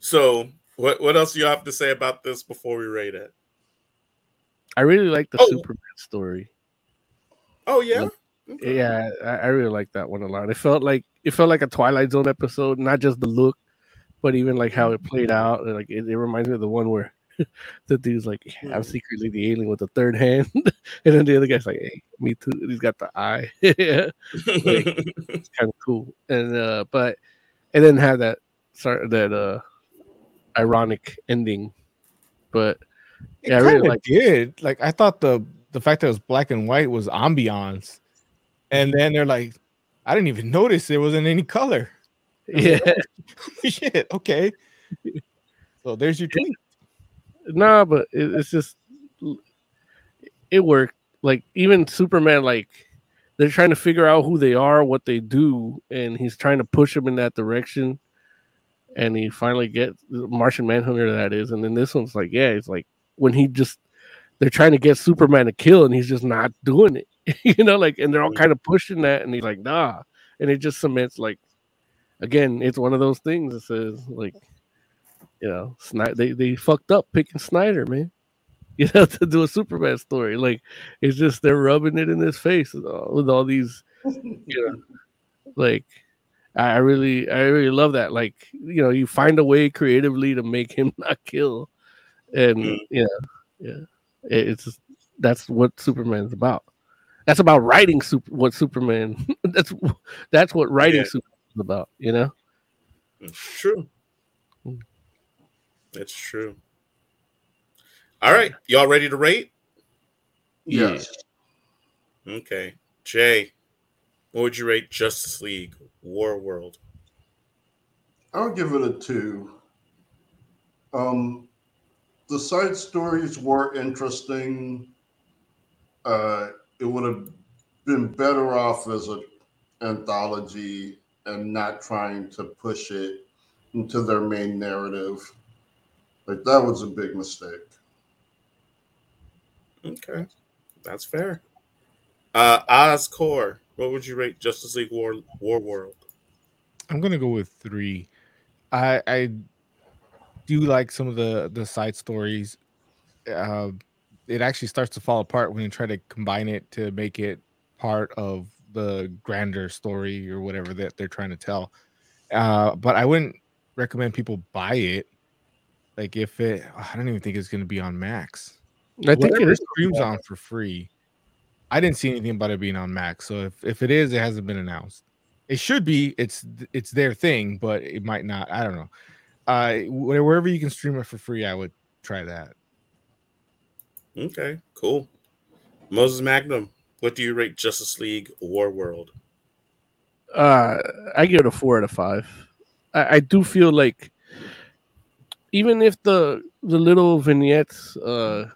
so, what what else do you have to say about this before we rate it? I really like the Oh. Superman story. Oh yeah, Like, Okay. Yeah, I, I really like that one a lot. It felt like it felt like a Twilight Zone episode, not just the look, but even like how it played out. Like it, it reminds me of the one where the dude's like, yeah, "I'm secretly the alien with the third hand," and then the other guy's like, "Hey, me too." And he's got the eye. yeah, it's kind of cool. And uh, but it didn't have that sorry that uh ironic ending. But It Yeah, I really like- did. Like I thought the the fact that it was black and white was ambiance, and then they're like, I didn't even notice there wasn't any color. yeah, Shit. Okay. So there's your tweet. No, but it, it's just it worked. Like even Superman, like they're trying to figure out who they are, what they do, and he's trying to push them in that direction. And he finally gets Martian Manhunter, that is. And then this one's like, yeah, it's like when he just they're trying to get Superman to kill, and he's just not doing it. you know, like, and they're all kind of pushing that, and he's like, nah. And it just cements, like, again, it's one of those things that says, like, you know, Snyder, they, they fucked up picking Snyder, man. You know, to do a Superman story. Like, it's just they're rubbing it in his face with all, with all these, you know, like, I really, I really love that. Like, you know, you find a way creatively to make him not kill, and Mm. yeah, yeah, it, it's just, that's what Superman's about. That's about writing super, what Superman. that's that's what writing Yeah. Superman is about. You know. It's true. It's true. All right, y'all ready to rate? Yes. Okay, Jay, what would you rate Justice League War World? I'll give it a two. Um, the side stories were interesting. Uh, it would have been better off as an anthology and not trying to push it into their main narrative. Like that was a big mistake. Okay, that's fair. Uh, Oz Core, what would you rate Justice League War War World? I'm gonna go with three. I I do like some of the the side stories. Uh, it actually starts to fall apart when you try to combine it to make it part of the grander story or whatever that they're trying to tell. Uh, but I wouldn't recommend people buy it. Like if it, I don't even think it's gonna be on Max. I think it Whatever is. streams on for free. I didn't see anything about it being on Max. So if, if it is, it hasn't been announced. It should be. It's it's their thing, but it might not. I don't know. Uh, wherever you can stream it for free, I would try that. Okay, cool. Moses Magnum, what do you rate Justice League War World? Uh, I give it a four out of five. I, I do feel like even if the the little vignettes uh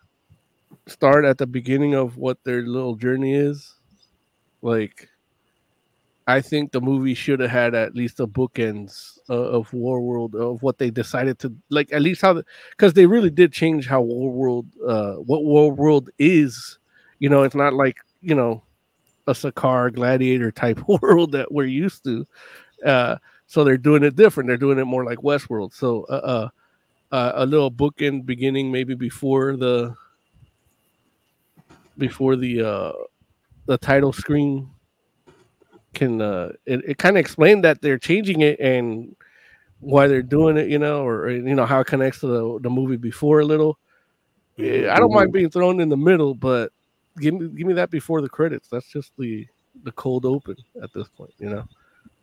start at the beginning of what their little journey is, like I think the movie should have had at least a bookends uh, of War World of what they decided to like at least how because they really did change how War World uh what War World is. You know, it's not like, you know, a Sakaar gladiator type world that we're used to. Uh so they're doing it different. They're doing it more like Westworld. So uh, uh a little bookend beginning maybe before the before the uh the title screen can uh it, it kind of explained that they're changing it and why they're doing it you know or you know how it connects to the, the movie before a little. Yeah, i don't mind being thrown in the middle but give me give me that before the credits. That's just the the cold open at this point you know?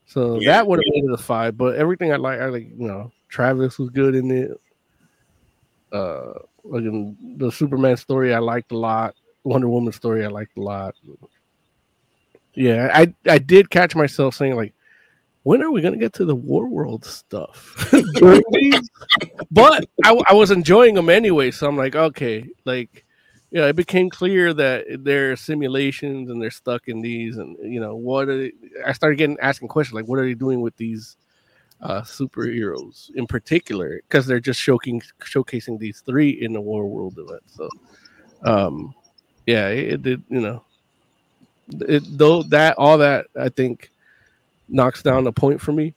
So Yeah. that would have made it a five but everything i like i like you know travis was good in it uh like the superman story i liked a lot wonder woman story i liked a lot. Yeah i i did catch myself saying like when are we gonna get to the war world stuff? But I, I was enjoying them anyway so i'm like okay like yeah it became clear that they're simulations and they're stuck in these and you know what are they, i started getting asking questions like what are they doing with these uh superheroes in particular because they're just showcasing showcasing these three in the war world event so um yeah it, did you know it though that all that i think knocks down a point for me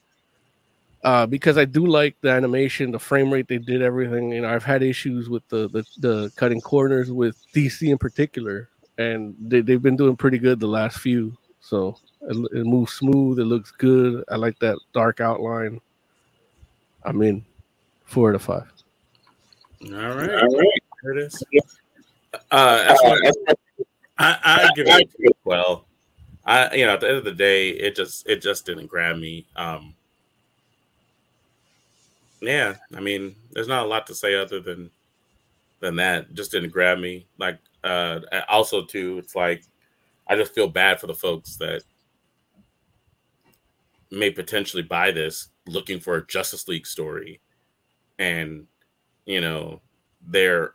uh, because I do like the animation, the frame rate they did, everything. You know, I've had issues with the the, the cutting corners with DC in particular, and they they've been doing pretty good the last few. So it, it moves smooth, it looks good. I like that dark outline. I'm in four out of five. All right. All right. Here it is. Uh, that's I, I give it well. I you know at the end of the day, it just it just didn't grab me. Um, yeah, I mean, there's not a lot to say other than than that. It just didn't grab me. Like uh, also too, it's like I just feel bad for the folks that may potentially buy this looking for a Justice League story, and you know they're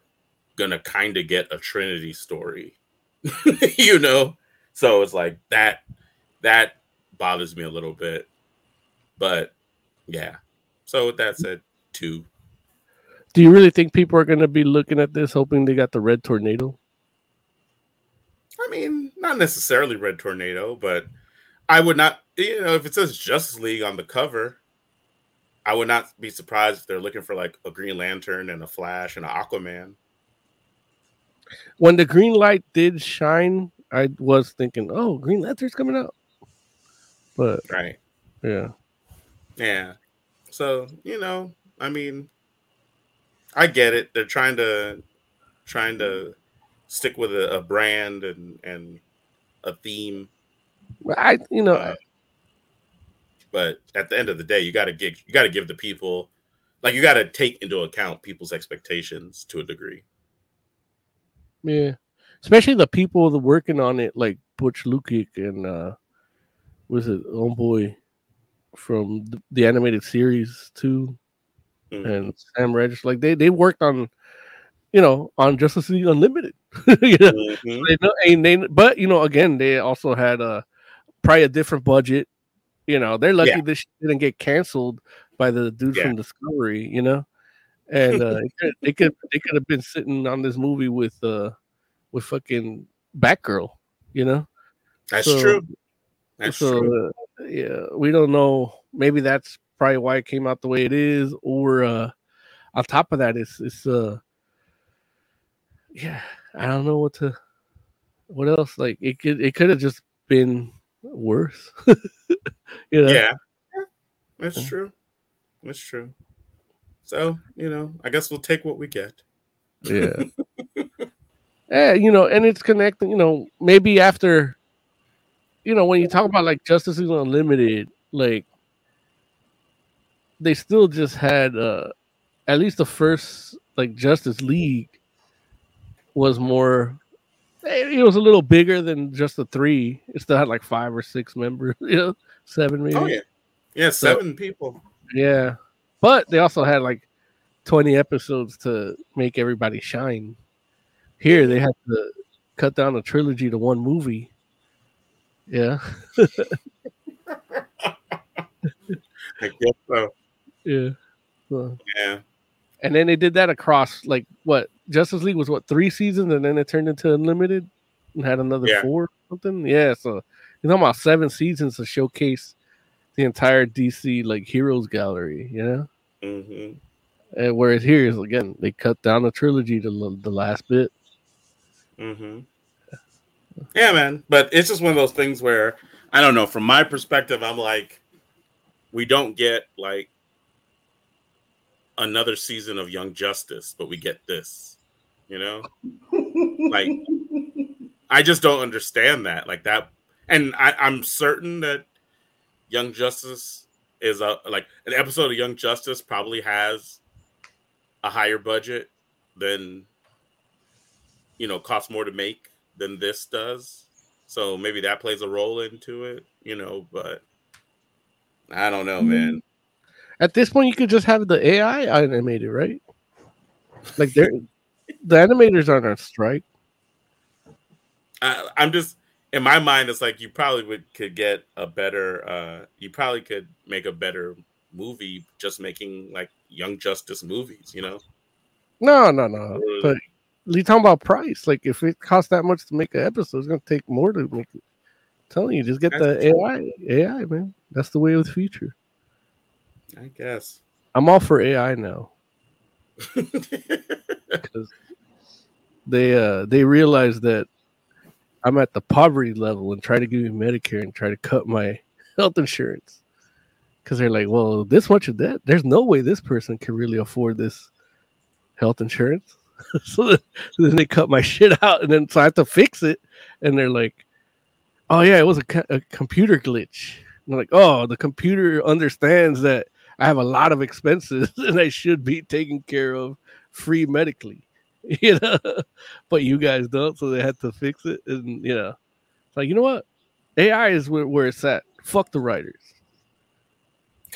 gonna kind of get a Trinity story, you know. So it's like that that bothers me a little bit, but yeah. So with that said, two. Do you really think people are going to be looking at this hoping they got the red tornado? I mean, not necessarily Red Tornado, but I would not, you know, if it says Justice League on the cover, I would not be surprised if they're looking for like a Green Lantern and a Flash and an Aquaman. When the green light did shine, I was thinking, "Oh, Green Lantern's coming out," but Right. yeah, Yeah. So, you know, I mean, I get it. They're trying to trying to stick with a, a brand and and a theme, I you know Uh, but at the end of the day, you got to give you got to give the people like you got to take into account people's expectations to a degree. Yeah, especially the people that working on it, like Butch Lukic and uh, was it Homeboy from the, the animated series too, Mhm. and Sam Regis. Like they they worked on, you know, on Justice League Unlimited. you know, Mhm. they know, and they, but you know, again, they also had a probably a different budget. You know, they're lucky Yeah. this shit didn't get canceled by the dude Yeah. from Discovery. You know, and uh, they could they could have been sitting on this movie with uh with fucking Batgirl. You know, That's So- true. That's so true. uh, yeah, we don't know. Maybe that's probably why it came out the way it is, or uh on top of that, it's it's uh yeah, I don't know what to what else. Like it could it could have just been worse. you know? Yeah. That's true. That's true. So, you know, I guess we'll take what we get. Yeah. yeah, you know, and it's connecting, you know, maybe after you know, when you talk about like Justice League Unlimited, like they still just had uh at least the first like Justice League was more it was a little bigger than just the three. It still had like five or six members, you know, seven maybe. Oh yeah. Yeah, So- seven people. Yeah. But they also had like 20 episodes to make everybody shine. Here they had to cut down a trilogy to one movie. Yeah, I guess so. yeah. So- Yeah. and then they did that across like what Justice League was what three seasons, and then it turned into Unlimited and had another Yeah. four or something. Yeah, so you're talking about seven seasons to showcase the entire DC like heroes gallery, you know. hmm And whereas here is again they cut down the trilogy to l- the last bit. hmm Yeah, man. But it's just one of those things where I don't know. From my perspective, I'm like, we don't get like another season of Young Justice, but we get this. You know, like I just don't understand that. Like that, and I, I'm certain that Young Justice is a like an episode of Young Justice probably has a higher budget than you know costs more to make than this does. So maybe that plays a role into it, you know, but I don't know, mm-hmm. man. At this point, you could just have the AI animated, right? Like they're the animators aren't on strike. I, I'm just in my mind, it's like you probably would could get a better uh you probably could make a better movie just making like young justice movies, you know? No, no, no. But you talking about price? Like if it costs that much to make an episode, it's gonna take more to make it. telling you, just get the AI. AI, man. That's the way of the future. I guess. I'm all for AI now because they uh they realize that I'm at the poverty level and try to give me Medicare and try to cut my health insurance because they're like, well, this much of that, there's no way this person can really afford this health insurance. so then, they cut my shit out and then so I have to fix it. And they're like, oh yeah, it was a, a computer glitch. And I'm like, oh, the computer understands that I have a lot of expenses and I should be taken care of free medically. You know, but you guys don't, so they had to fix it. And you know, it's like, you know what? AI is where, where it's at. Fuck the writers.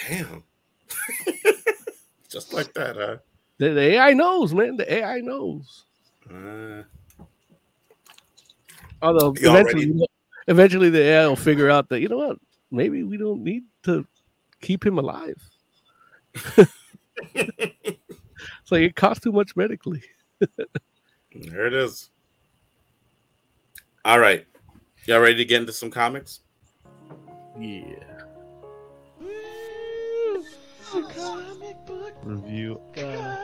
Damn. just like that, huh? The, the AI knows, man. The AI knows. Uh, Although You already- eventually, eventually the AI will figure out that you know what, maybe we don't need to keep him alive. it's like it costs too much medically. there it is. All right. Y'all ready to get into some comics? Yeah. Review. Uh,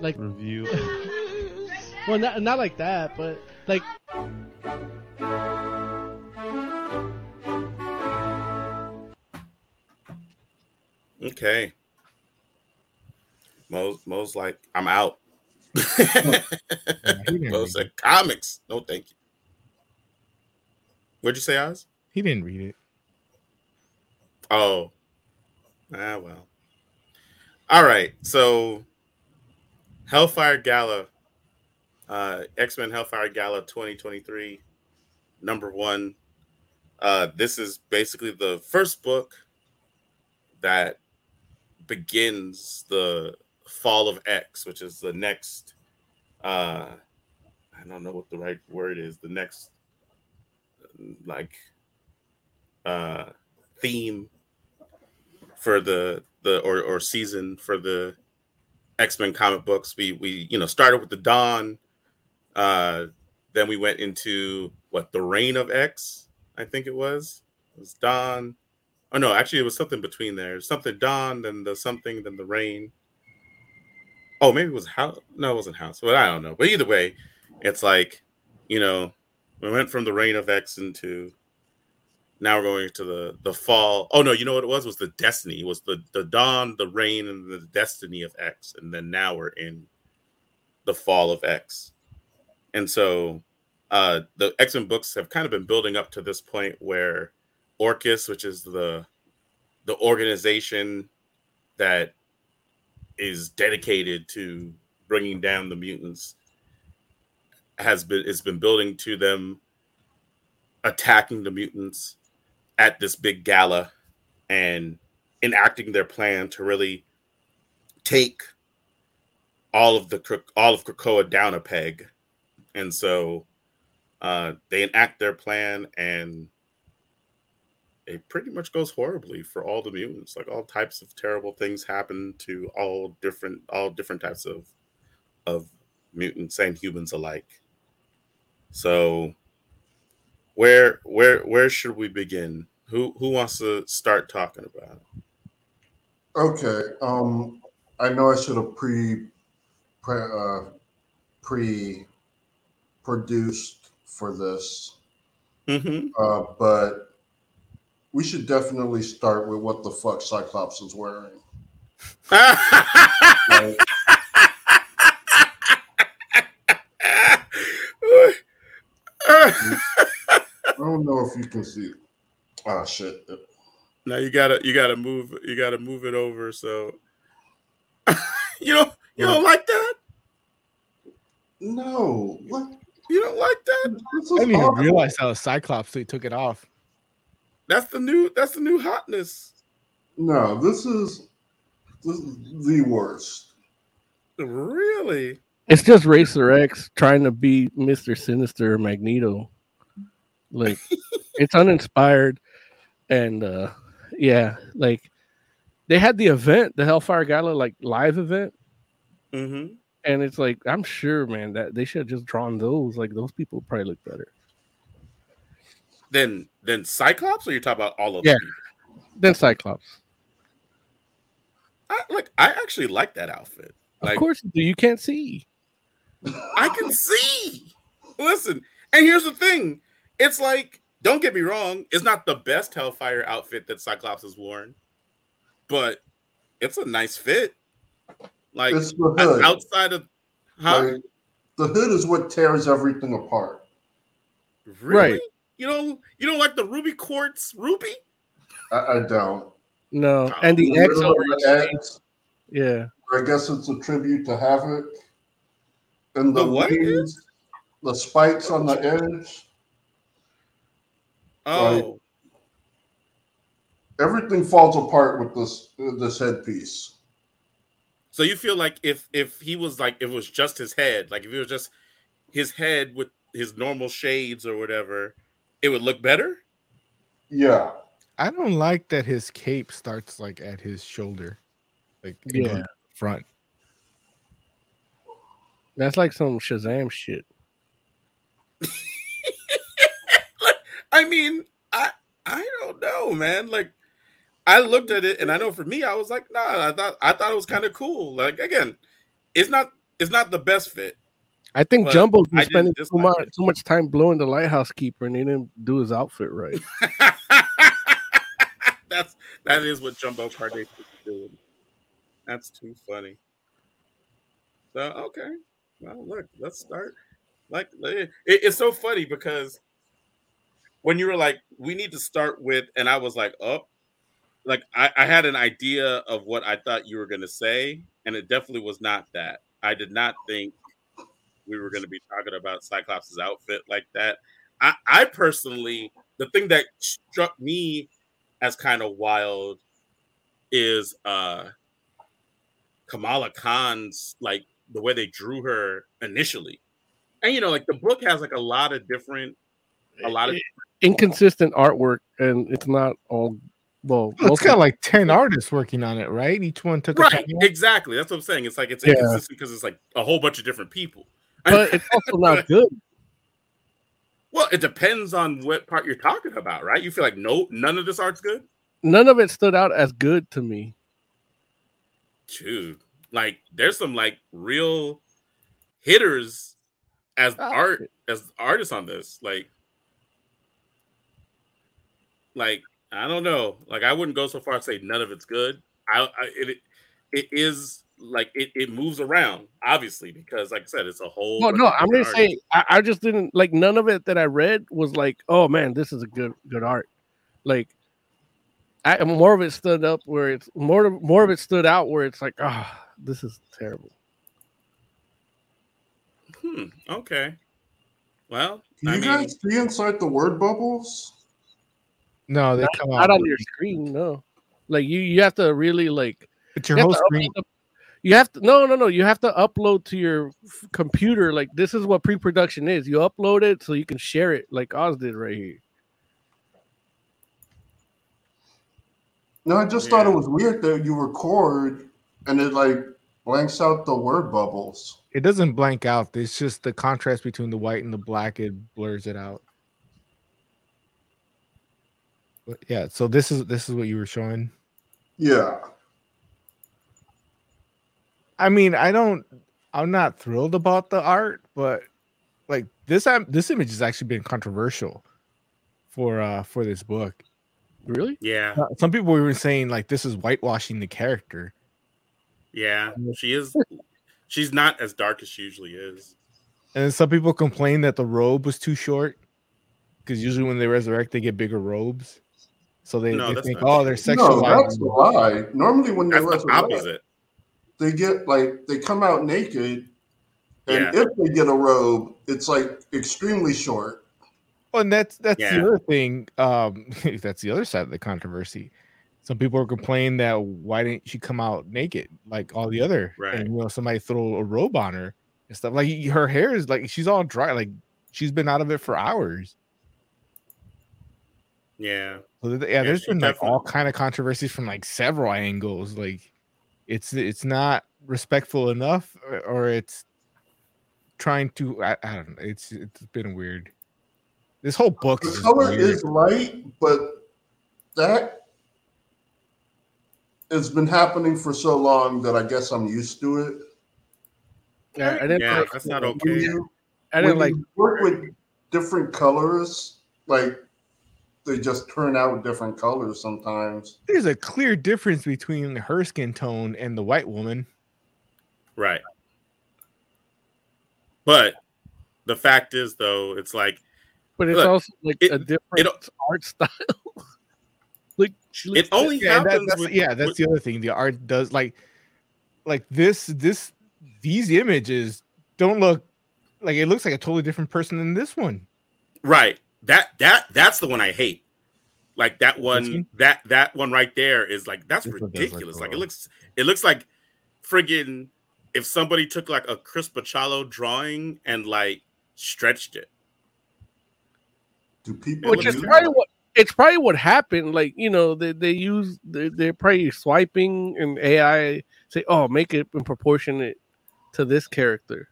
like Review. well, not not like that, but like Okay. Mo's Mo's like, I'm out. Didn't said comics. No, thank you. What'd you say, Oz? He didn't read it. Oh. Ah well. All right. So Hellfire Gala, uh X-Men Hellfire Gala 2023, number one. Uh this is basically the first book that begins the fall of X, which is the next uh I don't know what the right word is, the next like uh theme for the the or or season for the X-Men comic books. We we you know started with the Dawn uh then we went into what the reign of X, I think it was. It was Dawn. Oh no, actually it was something between there. Something Dawn, then the something, then the rain. Oh, maybe it was house. No, it wasn't house. But I don't know. But either way, it's like, you know, we went from the reign of X into now we're going to the the fall. Oh no, you know what it was? It was the destiny. It was the the dawn, the reign, and the destiny of X. And then now we're in the fall of X. And so uh the X-Men books have kind of been building up to this point where Orchis, which is the the organization that is dedicated to bringing down the mutants, has been it's been building to them attacking the mutants at this big gala and enacting their plan to really take all of the all of Krakoa down a peg. And so uh, they enact their plan, and it pretty much goes horribly for all the mutants. Like all types of terrible things happen to all different all different types of of mutants and humans alike. So where where where should we begin? Who who wants to start talking about? it? Okay. Um, I know I should have pre, pre, uh, pre produced for this, Mhm. uh, but we should definitely start with what the fuck Cyclops is wearing. Like, I don't know if you can see. Ah, shit. now you gotta you gotta move you gotta move it over so you don't you don't like that No, what? you don't like that I didn't even realize that was Cyclops, so he took it off. That's the new that's the new hotness No, this is this is the worst. really It's just Racer X trying to be Mr. Sinister or Magneto. Like it's uninspired and uh yeah, like they had the event, the Hellfire Gala like live event, mm-hmm. and it's like I'm sure, man, that they should have just drawn those. Like those people probably look better. then then cyclops or you're talking about all of Yeah. them Then Cyclops. I, like i actually like that outfit Like, Of course you do. You can't see. i can see listen and here's the thing it's like don't get me wrong it's not the best hellfire outfit that cyclops has worn but it's a nice fit like It's the hood. outside of huh? Like, the hood is what tears everything apart. Really? Right. You don't you don't like the ruby quartz ruby? I, I don't. No, oh. and the The X over yeah. I guess it's a tribute to Havoc. And the, The what wings, the spikes on the edge, Oh, everything falls apart with this this headpiece. so you feel like if if he was like if it was just his head, like if it was just his head with his normal shades or whatever, it would look better? Yeah. I don't like that his cape starts like at his shoulder, like it goes Yeah. front. That's like some Shazam shit. I mean, I I don't know, man. Like I looked at it and I know for me, I was like, nah, I thought I thought it was kind of cool. Like again, it's not it's not the best fit. I think But Jumbo's been spending too much it. too much time blowing the lighthouse keeper, and he didn't do his outfit right. That's that is what Jumbo Cardace is doing. That's too funny. So okay, well look, let's start. Like it, it's so funny because when you were like, we need to start with, and I was like, oh, like I, I had an idea of what I thought you were gonna say, and it definitely was not that. I did not think we were gonna be talking about Cyclops' outfit like that. I, I personally, the thing that struck me as kind of wild is uh Kamala Khan's like the way they drew her initially. And you know, like the book has like a lot of different a lot of Inconsistent artwork, and it's not all well. Well, it's most got of- like 10 artists working on it, right? Each one took right, panel. exactly. That's what I'm saying. It's like it's Yeah. inconsistent because it's like a whole bunch of different people. But it's also not good. well, it depends on what part you're talking about, right? You feel like no none of this art's good? None of it stood out as good to me. Dude, like there's some like real hitters as Oh. art as artists on this. Like like I don't know. Like I wouldn't go so far as say none of it's good. I, I it it is like it, it moves around obviously because like I said it's a whole Well, no, I'm different just saying. I, I just didn't like none of it that I read was like, oh man, this is a good good art. Like, I more of it stood up where it's more more of it stood out where it's like, ah, this is terrible. Hmm, okay. Well, Can I you mean, guys see inside the word bubbles? No, they come Not out. on your screen, no. Like you, you have to really like It's your you whole screen. update the, You have to no, no, no. You have to upload to your f- computer. Like this is what pre-production is. You upload it so you can share it, like Oz did right here. No, I just thought it was weird that you record and it like blanks out the word bubbles. It doesn't blank out. It's just the contrast between the white and the black. It blurs it out. But yeah. So this is this is what you were showing. Yeah. I mean, I don't. I'm not thrilled about the art, but like this, um, this image has actually been controversial for uh for this book. Really? Yeah, Uh, Some people were saying like this is whitewashing the character. yeah. She is. She's not as dark as she usually is. And some people complain that the robe was too short because usually when they resurrect, they get bigger robes. So they, No, they think, oh, they're sexualized. No, that's a lie. Normally when they That's the opposite. They get like they come out naked, and Yeah. if they get a robe, it's like extremely short. Oh, and that's that's Yeah. the other thing. Um, that's the other side of the controversy. Some people are complaining that why didn't she come out naked like all the other? Right. And you know, somebody throw a robe on her and stuff. Like her hair is like she's all dry, like she's been out of it for hours. Yeah, So yeah, Yeah, there's she been like all kind of controversies from like several angles. Like it's it's not respectful enough, or, or it's trying to. I, I don't know. It's it's been weird. This whole book The is color weird. is light, but that it's been happening for so long that I guess I'm used to it. Yeah, I didn't. yeah. like, That's not okay. you, I didn't when like. you work with different colors, like they just turn out different colors sometimes. There's a clear difference between her skin tone and the white woman. Right. But the fact is, though, it's like But it's Look, also like it- a different it- art style. like she looks it only Yeah, that- happens. that's, with, yeah, that's with- the other thing. The art does like like this this these images don't look like it looks like a totally different person than this one. right. That that that's the one I hate. Like that one, one? that that one right there is like that's This one does look ridiculous. Like it looks, it looks like friggin' if somebody took like a Chris Bachalo drawing and like stretched it. Do people which is probably what it's probably what happened. Like you know, they they use they they're probably swiping and AI say, "Oh, make it in proportionate to this character."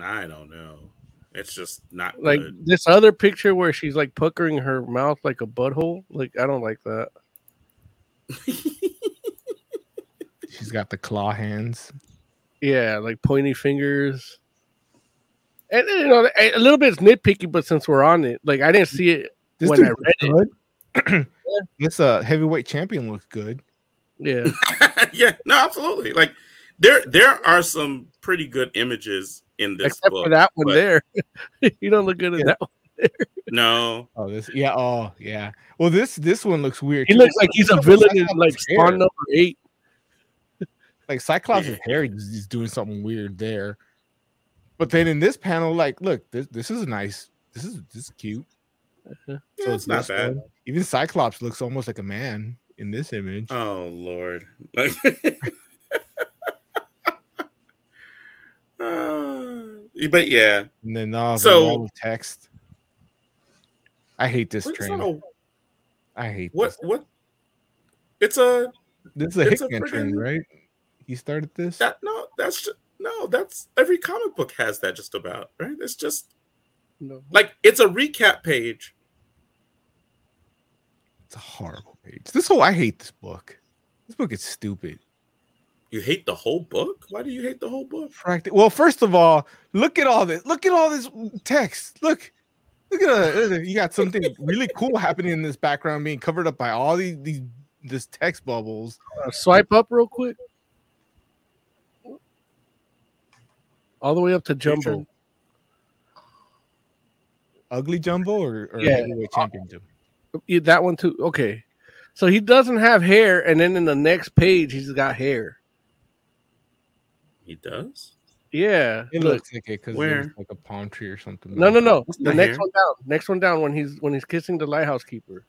I don't know. It's just not Like good. this other picture where she's like puckering her mouth like a butthole. Like I don't like that. She's got the claw hands. Yeah, like pointy fingers. And you know, a a little bit is nitpicky, but since we're on it, like I didn't see it This when I dude read it. good. this uh heavyweight champion looks good. Yeah, yeah, no, absolutely. Like there, there are some pretty good images in this except book. for that one but there. you don't look good in Yeah. that one. No, Oh, this yeah, oh yeah. Well, this this one looks weird. He too. looks like he's a villain in like. Spawn number eight. Like Cyclops' hair is, is doing something weird there. But then in this panel, like, look, this this is nice. This is this is cute. yeah, So it's not bad. one. Even Cyclops looks almost like a man in this image. Oh Lord. Uh, but yeah, And then uh, So- the wall of text. I hate this train. on a- I hate what this. what? It's a This is a it's a Hickman train, right? He started this. that no. That's just, no. That's every comic book has that just about right. It's just No. like it's a recap page. It's a horrible page. This whole I hate this book. This book is stupid. You hate the whole book? Why do you hate the whole book? Practi- well, first of all, look at all this. Look at all this text. Look, look at uh, you got something really cool happening in this background, being covered up by all these these this text bubbles. Uh, swipe up real quick. All the way up to Jumbo. Ugly Jumbo or, or Yeah. heavyweight champion Jumbo? Yeah, that one too. Okay. So he doesn't have hair, and then in the next page he's got hair. He does. Yeah. It look. looks like it because there's like a palm tree or something. No, no, no. That's The next hair. one down. Next one down when he's when he's kissing the lighthouse keeper.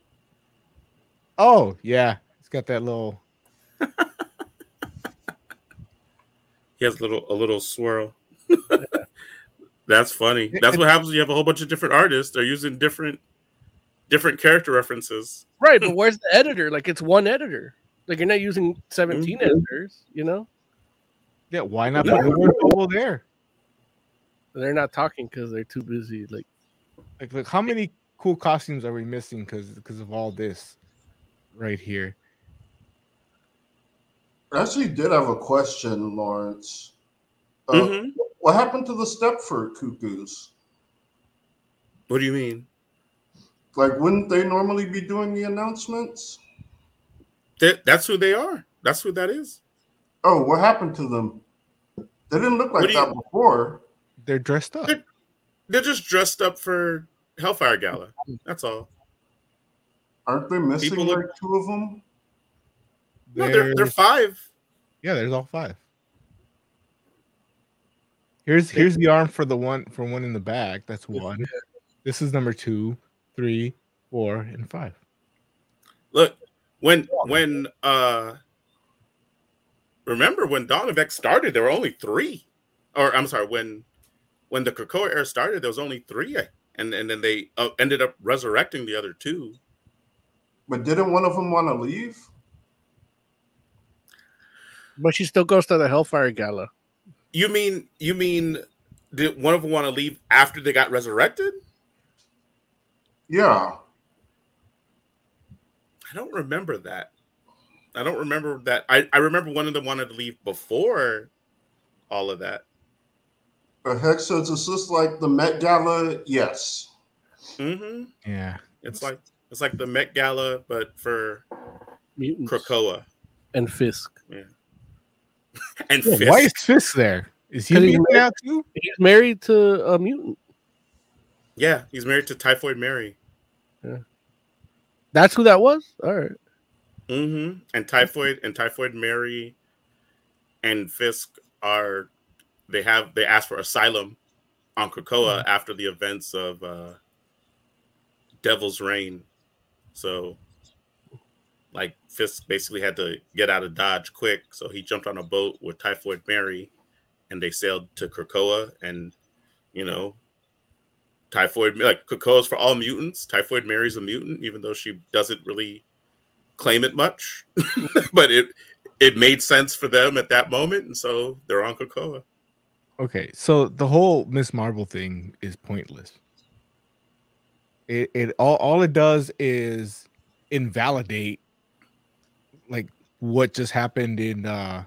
Oh yeah, he's got that little. He has a little a little swirl. That's funny. That's what happens when you have a whole bunch of different artists. They're using different different character references. Right, but where's the editor? Like it's one editor. Like you're not using 17 Mhm. editors, you know? Yeah, why not put the word bubble there? They're not talking because they're too busy. Like Like, look, how many cool costumes are we missing because because of all this right here? I actually did have a question, Lawrence. Uh, Mhm. What happened to the Stepford Cuckoos? What do you mean? Like, wouldn't they normally be doing the announcements? That, that's who they are. That's who that is. Oh, what happened to them? They didn't look like do you- that before. They're dressed up. They're- They're just dressed up for Hellfire Gala. That's all. Aren't they missing People look- like two of them? No, they're they're There's- five. Yeah, there's all five. Here's here's the arm for the one for one in the back. That's one. This is number two, three, four, and five. Look, when when uh remember when Dawn of X started, there were only three. Or I'm sorry, when when the Krakoa era started, there was only three, and and then they uh, ended up resurrecting the other two. But didn't one of them want to leave? but she still goes to the Hellfire Gala. You mean you mean did one of them want to leave after they got resurrected? Yeah. I don't remember that. I don't remember that. I, I remember one of them wanted to leave before all of that. But Hex says, is this like the Met Gala? Yes. Mm-hmm. Yeah. It's like it's like the Met Gala, but for Mutants Krakoa and Fisk. Yeah. and Yeah, Fisk. Why is Fisk there? Is he Because he's married- now too? He's married to a mutant. Yeah, he's married to Typhoid Mary. Yeah. That's who that was? All right. Hmm And Typhoid and Typhoid Mary and Fisk are they have they asked for asylum on Krakoa after the events of uh Devil's Reign. So like Fisk basically had to get out of Dodge quick, so he jumped on a boat with Typhoid Mary and they sailed to Krakoa and you know Typhoid like Krakoa's for all mutants. Typhoid Mary's a mutant, even though she doesn't really claim it much. but it it made sense for them at that moment, and so they're on Krakoa. Okay, so the whole Miss Marvel thing is pointless. It it all all it does is invalidate like what just happened in uh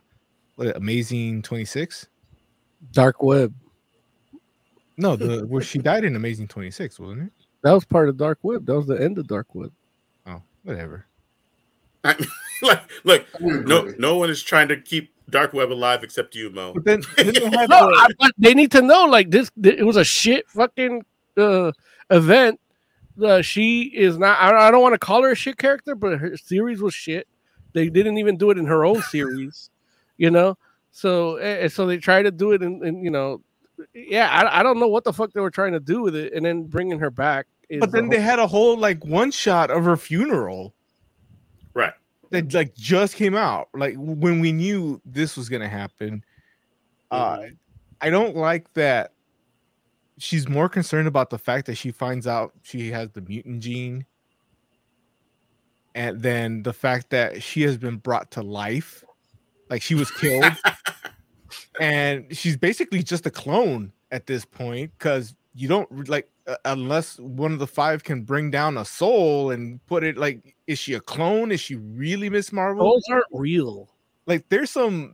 what Amazing 26? Dark Web. No, the where she died in Amazing 26, wasn't it? That was part of Dark Web. That was the end of Dark Web. Oh, whatever. I mean, like, look, no, no one is trying to keep Dark Web alive except you, Mo. But then, then they had No, I, but they need to know like this. th- It was a shit fucking uh, event. Uh, she is not. I, I don't want to call her a shit character, but her series was shit. They didn't even do it in her own series, you know. So, eh, so they tried to do it, in, in you know, yeah. I, I don't know what the fuck they were trying to do with it, and then bringing her back. But then a they whole- had a whole like one shot of her funeral Right. That like just came out like when we knew this was gonna happen uh Mhm. i don't like that she's more concerned about the fact that she finds out she has the mutant gene and then the fact that she has been brought to life like she was killed and she's basically just a clone at this point because you don't like Uh, unless one of the five can bring down a soul and put it like is she a clone is she really miss marvel those aren't real. like there's some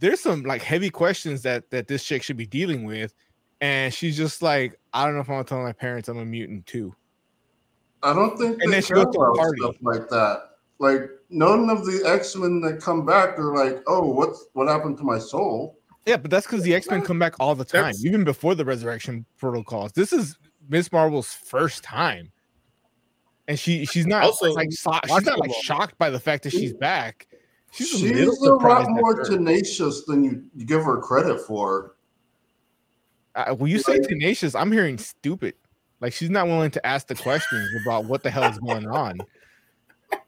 there's some like heavy questions that that this chick should be dealing with and she's just like i don't know if i'm gonna tell my parents i'm a mutant too I don't think And they then she care goes to a about party. stuff like that. Like none of the X Men that come back are like, oh, what's what happened to my soul? yeah but that's because the x-men come back all the time That's- even before the resurrection protocols this is miss marvel's first time and she she's not Also, like so- she's not like shocked by the fact that she's back she's, a She's little a lot more tenacious than you, you give her credit for. Uh, when you say tenacious, I'm hearing stupid. Like she's not willing to ask the questions about what the hell is going on.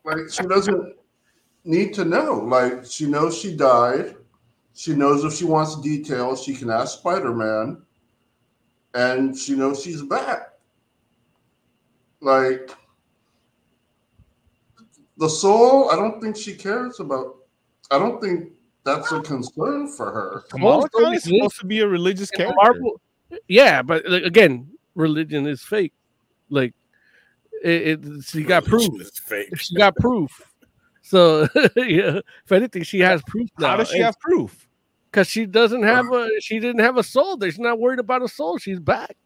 Like she doesn't need to know. Like she knows she died. She knows if she wants details, she can ask Spider Man, and she knows she's back. Like the soul, I don't think she cares about. I don't think that's a concern for her. Kamala Well, Khan is supposed to be a religious in character. Marvel, yeah, but like, again, religion is fake. Like it, it she got proof. Religion is fake. She got proof. So yeah, if anything, she has proof now. How does she have proof? Because she doesn't have a she didn't have a soul. She's not worried about a soul. She's back.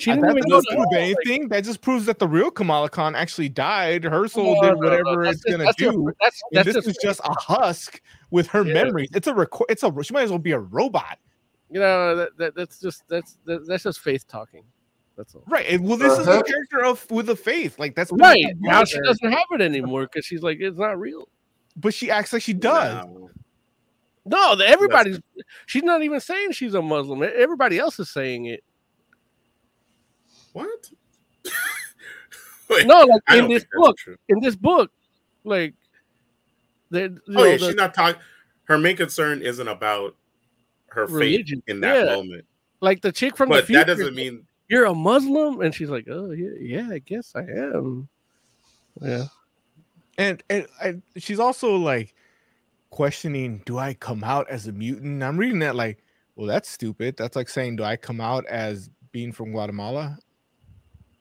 She Uh, didn't even doesn't go to prove hell. anything. That just proves that the real Kamala Khan actually died. Her soul No, did no, no, whatever it's just- gonna that's do. just- that's that's this is just a husk with her Yeah. memories. It's a record. It's a. She might as well be a robot, you know that, that that's just that's that, that's just faith talking. That's all. right? And well, this The is the character of with the faith. Like that's Right now, she doesn't have it anymore because she's like it's not real. but she acts like she does. No. No, the, everybody's. She's not even saying she's a Muslim. Everybody else is saying it. What? Wait, No, like in this book. In this book, like, the, Oh know, yeah, the she's not talking. Her main concern isn't about her faith religion in that yeah. moment, like the chick from the but future. that doesn't mean you're a Muslim, and she's like, oh yeah, yeah, I guess I am. Yeah, and and I, she's also like questioning do i come out as a mutant i'm reading that like well that's stupid that's like saying do i come out as being from guatemala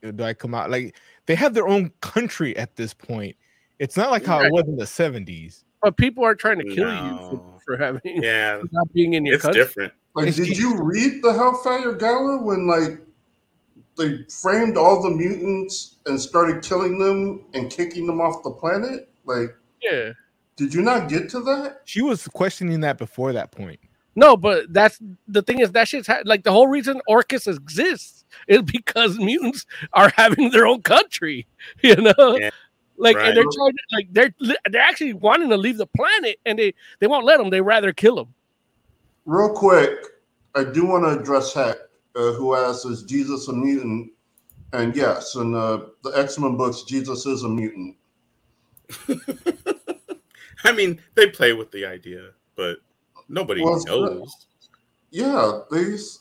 Uh, do i come out like they have their own country at this point it's not like how Right. it was in the 70s but people are trying to kill you for, for having yeah, for not being in your it's country. different. Like, It's did just- you read the Hellfire Gala when like they framed all the mutants and started killing them and kicking them off the planet? Like, Yeah. Did you not get to that? she was questioning that before that point No, but that's the thing is that shit's ha- like the whole reason Orchis exists is because mutants are having their own country, you know. Yeah, like, right. and they're trying to like they're they're actually wanting to leave the planet, and they they won't let them. They rather kill them. Real quick, I do want to address Hex, uh, who asks, "Is Jesus a mutant?" And yes, in uh, the X Men books, Jesus is a mutant. I mean, they play with the idea, but nobody Well, knows. Yeah, these.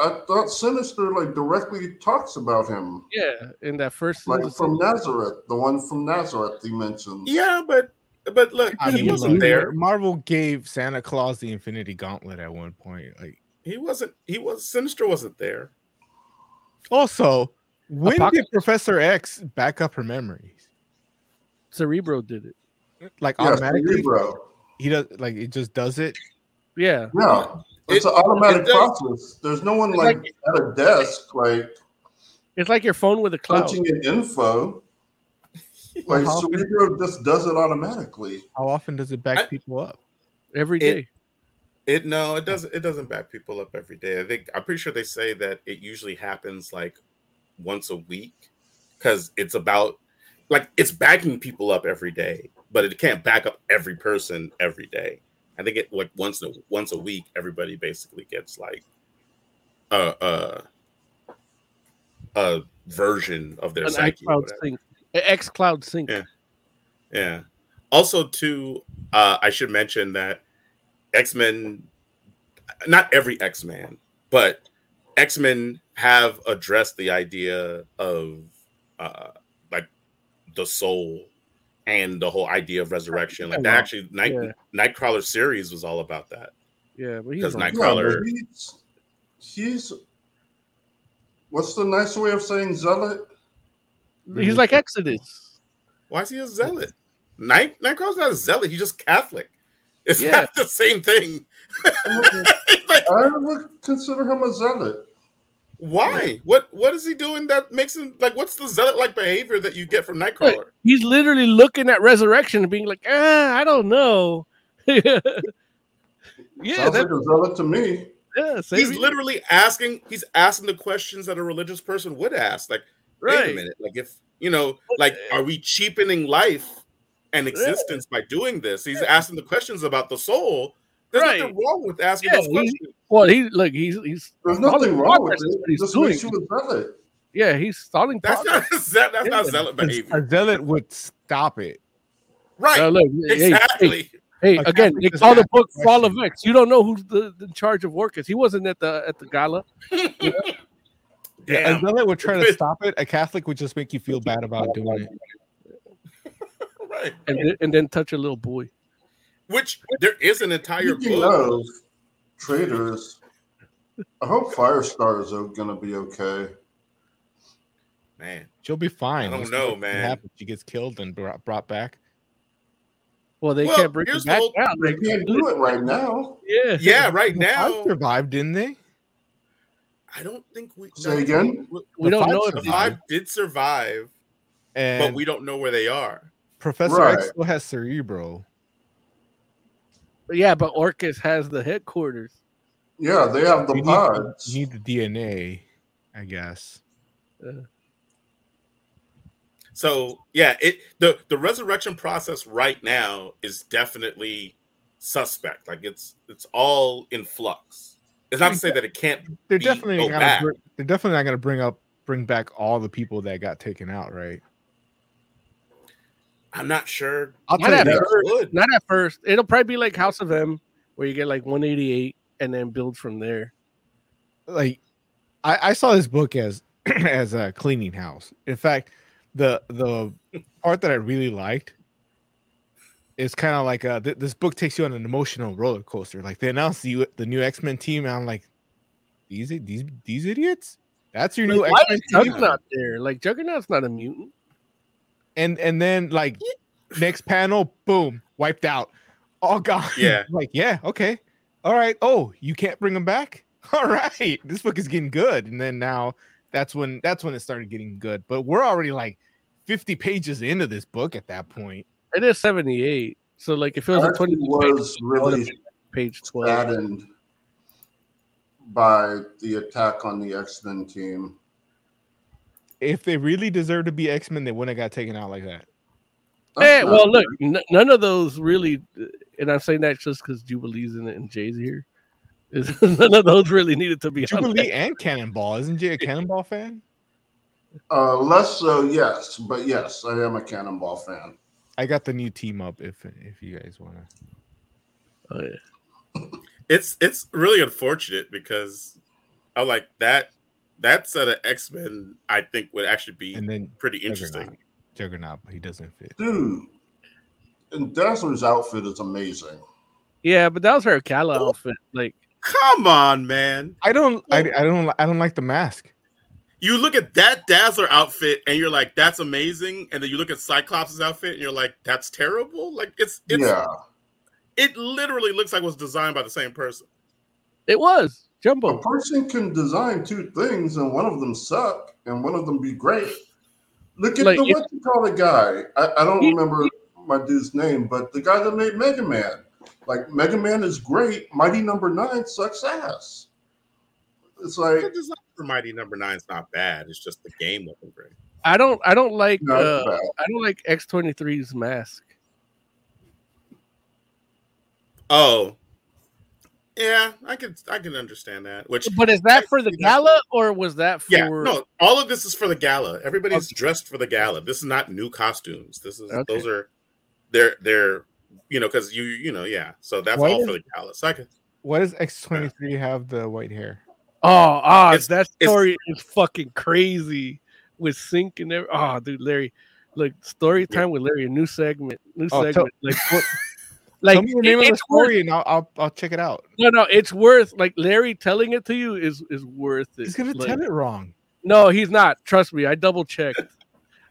I thought Sinister like directly talks about him, Yeah, in that first like season. from Nazareth, the one from Nazareth he mentions. Yeah, but but look, I he mean, wasn't look, there. marvel gave santa claus the infinity gauntlet at one point like He wasn't. He was Sinister. Wasn't there? also when did professor x back up her memories Cerebro did it. Like Yeah, automatically Cerebro. he does like it just does it Yeah, Yeah, it's It- an automatic it process. There's no one like, like- at a desk like it's like your phone with a cloud. punching in info. Like How often- Cerebro just does it automatically. how often does it back I- people up Every day. It- It no, it doesn't. It doesn't back people up every day. I think I'm pretty sure they say that it usually happens like once a week because it's about like it's backing people up every day, but it can't back up every person every day. I think it like once a once a week, everybody basically gets like a a, a version of their An psyche. or iCloud sync, X Cloud sync. Yeah. Yeah. Also, too, uh, I should mention that X Men, not every X Man, but X Men have addressed the idea of uh, like the soul and the whole idea of resurrection. Like that actually, Night Yeah. Nightcrawler series was all about that. Yeah, but he's Because wrong. Night- Nightcrawler- but he's, he's what's the nice way of saying zealot? he's like Exodus. Why is he a zealot? Night Nightcrawler's not a zealot. He's just Catholic. It's Yeah. not the same thing. like, I would consider him a zealot. Why? What what is he doing that makes him like what's the zealot like behavior that you get from Nightcrawler? He's literally looking at resurrection and being like, ah, I don't know. yeah, Sounds that, like a zealot to me. yeah, He's here. literally asking he's asking the questions that a religious person would ask. Like, wait a minute, like if you know, like are we cheapening life and existence by doing this? He's asking the questions about the soul. There's Right. nothing wrong with asking Yeah, those he- Well, he look, he's he's There's nothing wrong with it. he's just doing. makes you a zealot. Yeah, he's stalling That's progress. not zealot, that's not zealot A- behavior. a zealot would stop it Right. Uh, look, exactly. Hey, Hey, A again, Catholic they call the asked a book Fall of question. X. You don't know who's the, the in charge of Orchis. He wasn't at the at the gala. Yeah, Damn. Azella would try to stop it. A Catholic would just make you feel bad about doing it. right. and then, and then touch a little boy. Which there is an entire Speaking book. of traitors, I hope Firestar is going to be okay. Man, She'll be fine. I don't What's know, what man. happens? She gets killed and brought, brought back. Well, they Well, can't bring him here's the back whole- down. They can't do it right now. Yeah, yeah, right The now five survived, didn't they? I don't think we Say again? we don't know if The five did survive, And but we don't know where they are. Professor Right. X still has Cerebro. Yeah, but Orchis has the headquarters. Yeah, they have the You need, pods. you need the DNA, I guess. Uh. So yeah, it the the resurrection process right now is definitely suspect. Like it's it's all in flux. It's not to say that it can't. They're be- definitely gonna back. br- they're definitely not gonna bring up bring back all the people that got taken out, right? I'm not sure. I'll Not tell at They that. first. would. Not at first. It'll probably be like House of M, where you get like 188 and then build from there. like I, I saw this book as as a cleaning house. In fact, the the part that I really liked is kind of like uh th- this book takes you on an emotional roller coaster. Like they announced the the new X Men team, and I'm like, these these these idiots. That's your new X Men team. Juggernaut there? Like Juggernaut's not a mutant. And and then like next panel, boom, wiped out, all gone. Yeah. like yeah, okay, all right. Oh, you can't bring them back. All right, this book is getting good. And then now that's when that's when it started getting good. But we're already like 50 pages into this book at that point. It is 78. So like if it was I a actually 20 was really page 12. saddened by the attack on the X Men team. If they really deserve to be X Men, they wouldn't have got taken out like that. Hey, well, look, n- none of those really, and I'm saying that just because Jubilee's in it and Jay's here. Is none of those really needed to be Jubilee and Cannonball. Isn't Jay a Cannonball fan? uh, less so, yes, but yes, I am a Cannonball fan. I got the new team up if if you guys want to. Oh, yeah. It's it's really unfortunate because I like that that set of X Men. I think would actually be And then pretty interesting. Juggernaut. Juggernaut, but he doesn't fit. Dude, and Dazzler's outfit is amazing. Yeah, but that was her Kala outfit. Like, Come on, man! I don't. I, I don't. I don't like the mask. You look at that Dazzler outfit and you're like, "That's amazing," and then you look at Cyclops' outfit and you're like, "That's terrible." Like it's it's yeah, it literally looks like it was designed by the same person. it was a person can design two things, and one of them suck, and one of them be great. Look at Like, the what you call the guy. I, I don't He- remember my dude's name, but the guy that made Mega Man. Like Mega Man is great. Mighty Number Nine sucks ass. It's like The design for Mighty Number Nine is not bad. It's just the game wasn't great. I don't. I don't like. not Uh. I don't like X23's mask. Oh, yeah, I can I can understand that. Which But is that for the gala or was that for? Yeah, no, all of this is for the gala. Everybody's Okay. dressed for the gala. This is not new costumes. This is Okay. those are they're they're you know because you you know yeah. So that's Why all is- for the gala. So I can, Why does X twenty three have the white hair? Oh, ah, It's- that it's- story is fucking crazy with Synch and every. Oh, dude, Larry, look, story time with Larry, a new segment, new Oh, tell- segment. like, what, like Tell me the name it- of the it's worth- story, and I'll, I'll I'll check it out. no, no, it's worth like Larry telling it to you is is worth it. He's gonna Like, tell it wrong. No, he's not. Trust me, I double checked.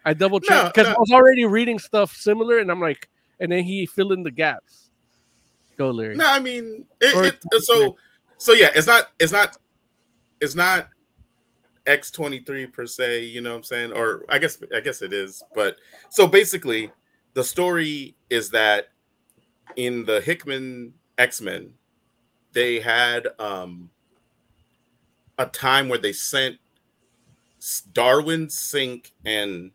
I double No, checked because no. I was already reading stuff similar, and I'm like, and then he fill in the gaps. Go, Larry. no, I mean it, Or- it, uh, so so yeah. It's not it's not it's not X twenty three per se. You know what I'm saying? Or I guess I guess it is. But so basically, the story is that in the Hickman X Men, they had um a time where they sent Darwin, Synch, and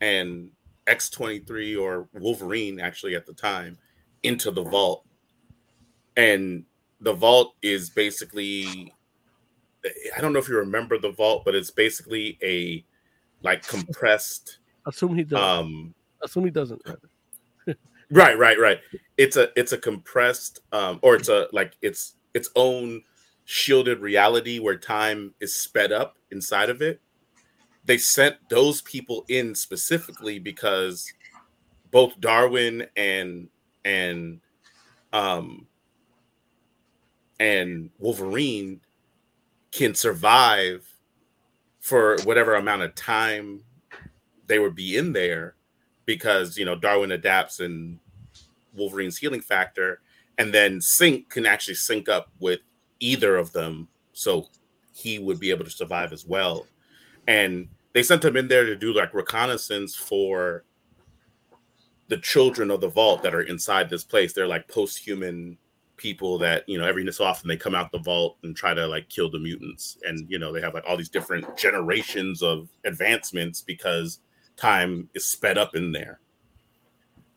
and X twenty three or Wolverine actually at the time into the vault, and the vault is basically I don't know if you remember the vault, but it's basically a like compressed Assume he does. um Assume he doesn't. Right, right, right. It's a it's a compressed um or it's a like it's its own shielded reality where time is sped up inside of it. They sent those people in specifically because both Darwin and and um and Wolverine can survive for whatever amount of time they would be in there because you know Darwin adapts and Wolverine's healing factor and then Synch can actually sync up with either of them so he would be able to survive as well. And they sent him in there to do like reconnaissance for the children of the vault that are inside this place. They're like post-human people that you know every so often they come out the vault and try to like kill the mutants. And you know they have like all these different generations of advancements because time is sped up in there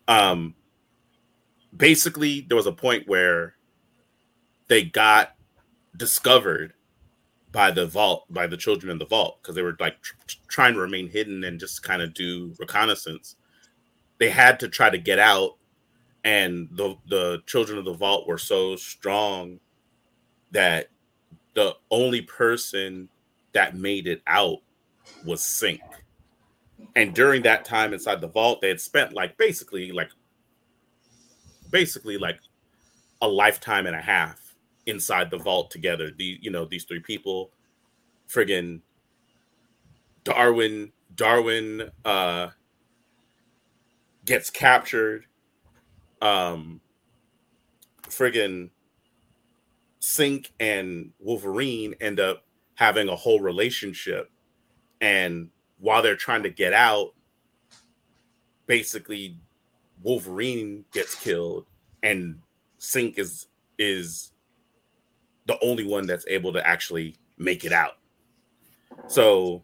um basically there was a point where they got discovered by the vault by the children in the vault because they were like tr- trying to remain hidden and just kind of do reconnaissance they had to try to get out and the the children of the vault were so strong that the only person that made it out was Synch. And during that time inside the vault, they had spent like basically like basically like a lifetime and a half inside the vault together. The you know these three people, friggin' Darwin. Darwin uh, gets captured um friggin' Synch and Wolverine end up having a whole relationship. And while they're trying to get out, basically Wolverine gets killed and Synch is is the only one that's able to actually make it out. So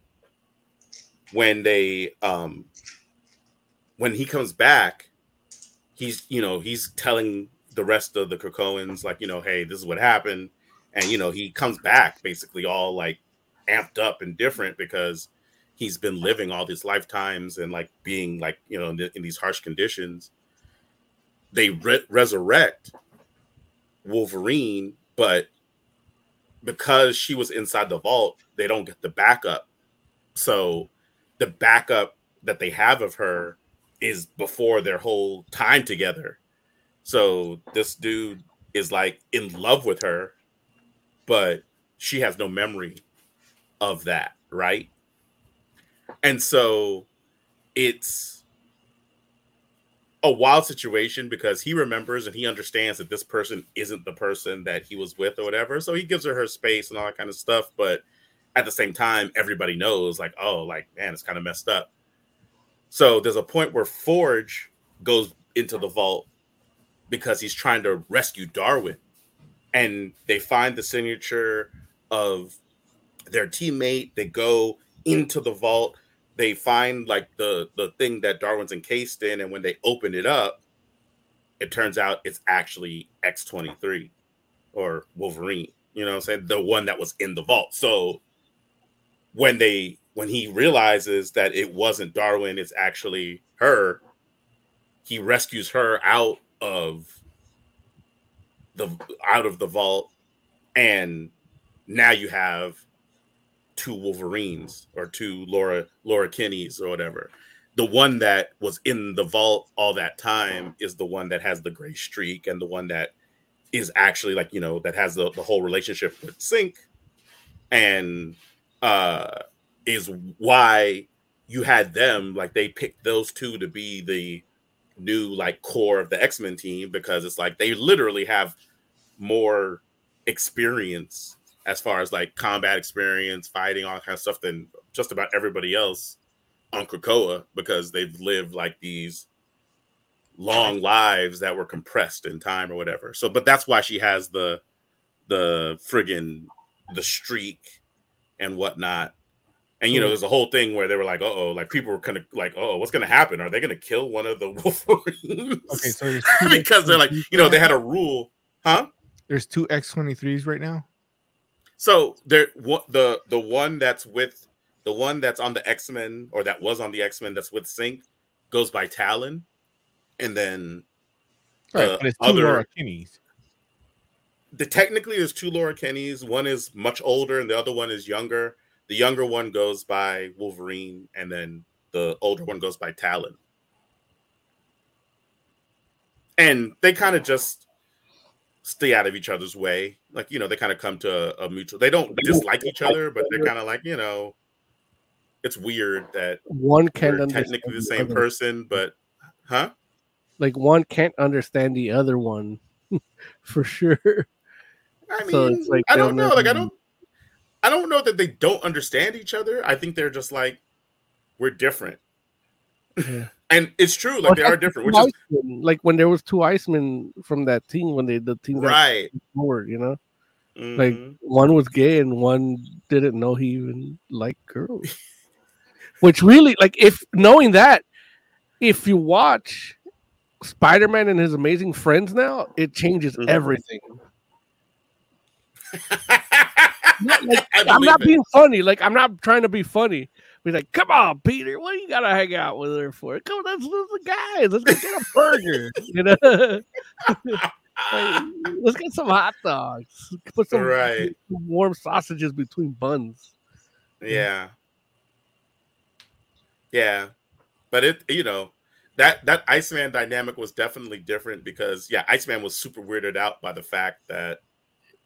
when they um when he comes back, he's you know he's telling the rest of the Krakoans like you know hey this is what happened and you know he comes back basically all like amped up and different because he's been living all these lifetimes and like being like you know in, th- in these harsh conditions they re- resurrect Wolverine but because she was inside the vault they don't get the backup so the backup that they have of her is before their whole time together. So this dude is like in love with her, but she has no memory of that, right? And so it's a wild situation because he remembers and he understands that this person isn't the person that he was with or whatever. So he gives her her space and all that kind of stuff. But at the same time, everybody knows, like, oh, like, man, it's kind of messed up. So there's a point where Forge goes into the vault because he's trying to rescue Darwin. And they find the signature of their teammate. They go into the vault. They find like the the thing that Darwin's encased in, and when they open it up, it turns out it's actually X23 or Wolverine. You know I'm saying? The one that was in the vault. So when they when he realizes that it wasn't Darwin, it's actually her, he rescues her out of the out of the vault, and now you have two Wolverines or two Laura Laura Kinneys or whatever. The one that was in the vault all that time is the one that has the gray streak, and the one that is actually like you know that has the, the whole relationship with Synch and uh is why you had them like they picked those two to be the new like core of the X-Men team because it's like they literally have more experience as far as like combat experience, fighting, all that kind of stuff than just about everybody else on Krakoa because they've lived like these long lives that were compressed in time or whatever. So, but that's why she has the the friggin' the streak and whatnot and you know, hmm. there's a whole thing where they were like, "Oh, like people were kind of like, oh, what's going to happen? Are they going to kill one of the Wolverines?" Okay, so because they're like, you know, they had a rule, huh? There's two X23s right now. So there, what the the one that's with the one that's on the X Men or that was on the X Men that's with Synch goes by Talon, and then Right, the but it's two other Laura Kinneys. the technically there's two Laura Kinneys. One is much older and the other one is younger. The younger one goes by Wolverine, and then the older one goes by Talon. And they kind of just stay out of each other's way. Like, you know, they kind of come to a, a mutual they don't dislike each other, but they're kind of like, you know, it's weird that One can't technically the the same other. person, but huh? Like one can't understand the other one for sure. I mean, So like I don't know. Like, I don't, I don't know that they don't understand each other. I think they're just like we're different, Yeah. and it's true. Like they are different, which is like when there was two Icemen from that team when they the team right. forward, you know. Like Mhm. one was gay and one didn't know he even liked girls. Which really, like, if knowing that, if you watch Spider Man and his amazing friends now, it changes Mhm. everything. Not like- I'm not it. being funny. Like I'm not trying to be funny. Be like, come on, Peter, what do you gotta hang out with her for? Come on, let's, let's the guys. Let's go get a burger. you know, Like, let's get some hot dogs. Put some Right. warm sausages between buns. Yeah. Yeah. But it you know, that that Iceman dynamic was definitely different because yeah, Iceman was super weirded out by the fact that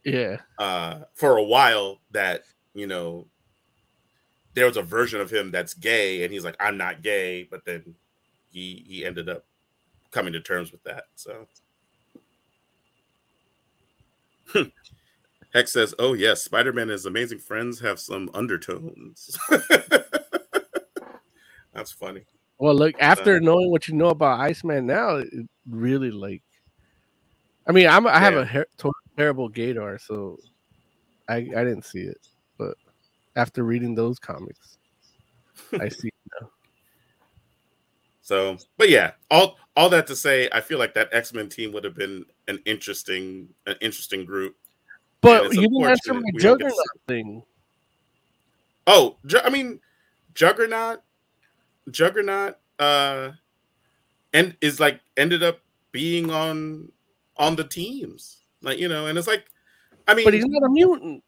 Yeah, uh for a while that, you know, there was a version of him that's gay and he's like I'm not gay, but then he he ended up coming to terms with that. So Hex says, "Oh yes, Spider-Man and his amazing friends have some undertones." That's funny. Well, look, after Uh, knowing what you know about Iceman now, it really like. I mean, I'm I have Yeah. a her- terrible gaydar, so I I didn't see it, but after reading those comics, I see. So, but yeah, all all that to say, I feel like that X Men team would have been an interesting an interesting group. But you didn't answer my we don't to Juggernaut thing. Oh, Ju- I mean, Juggernaut, Juggernaut, uh, and is like ended up being on on the teams, like you know, and it's like, I mean, But he's not a mutant.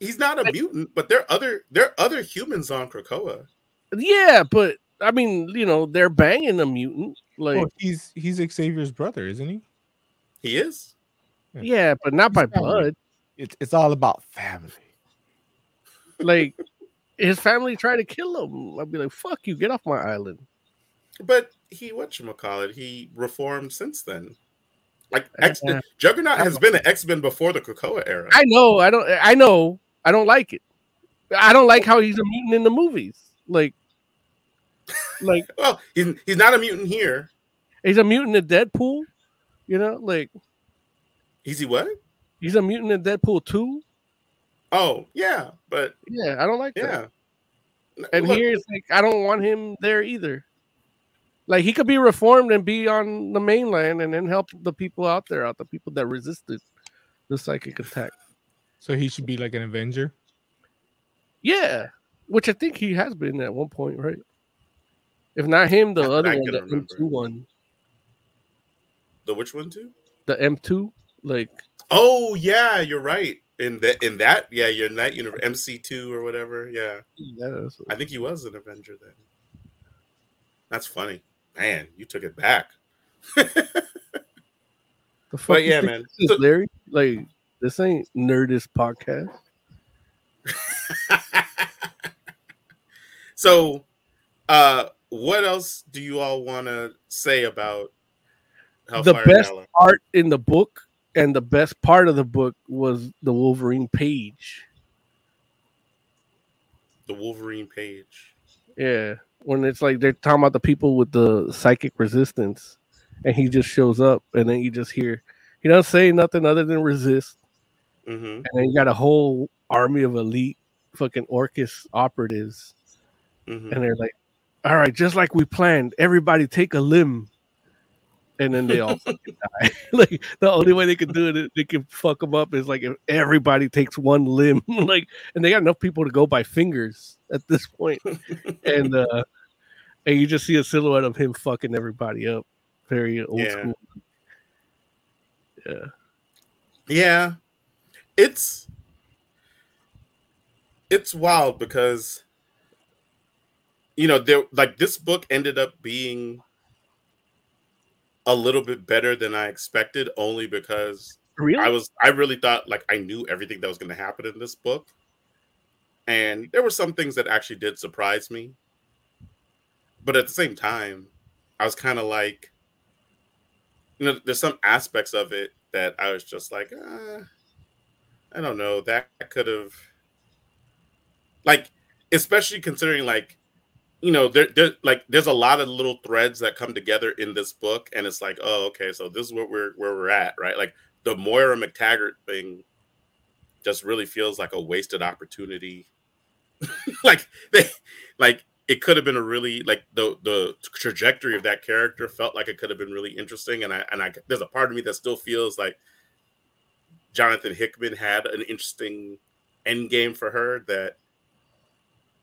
He's not a mutant, but there are other there are other humans on Krakoa. Yeah, but I mean, you know, they're banging a mutant. Like, Well, he's he's Xavier's brother, isn't he? He is. yeah, but not by family. blood. It's it's all about family. Like, his family tried to kill him. I'd be like, "Fuck you, get off my island." But he what you call it? He reformed since then. Like X Yeah. Juggernaut has been an X Men before the Krakoa era. I know, I don't, I know, I don't like it. I don't like how he's a mutant in the movies. Like, like well, he's he's not a mutant here. he's a mutant in Deadpool. You know, like Is he what? he's a mutant in Deadpool too. Oh yeah, but Yeah, I don't like that. yeah. And Look, here it's like I don't want him there either. Like he could be reformed and be on the mainland and then help the people out there, out the people that resisted the psychic attack. So he should be like an Avenger. Yeah, which I think he has been at one point, right? If not him, the Not that other I one, the remember. M2 one, the which one too? the M2, like Oh yeah, you're right. In that in that, yeah, you're in that universe MC two or whatever. Yeah. that's, I think he was an Avenger then. That's funny. Man, you took it back. the fuck But yeah, man. this is, So- Larry, like this ain't Nerdist podcast. so uh what else do you all want to say about The best Gala? part in the book and the best part of the book was the Wolverine page. the Wolverine page. Yeah, when it's like they're talking about the people with the psychic resistance, and he just shows up, and then you just hear he doesn't say nothing other than resist, hmm and then you got a whole army of elite fucking Orchis operatives, hmm and they're like, "All right, just like we planned, everybody take a limb." And then they all die. like the only way they can do it, they can fuck them up is like if everybody takes one limb. like, and they got enough people to go by fingers at this point. and uh and you just see a silhouette of him fucking everybody up. Very old Yeah. school. Yeah. Yeah. It's it's wild because you know, there like this book ended up being a little bit better than I expected only because Really? I was I really thought like I knew everything that was going to happen in this book. And there were some things that actually did surprise me. But at the same time, I was kind of like you know, there's some aspects of it that I was just like, uh, I don't know, that could have like especially considering like you know there, there like there's a lot of little threads that come together in this book and it's like oh okay so this is what we're where we're at right? Like the Moira MacTaggert thing just really feels like a wasted opportunity. Like they like it could have been a really like the the trajectory of that character felt like it could have been really interesting and i and i there's a part of me that still feels like jonathan hickman had an interesting end game for her that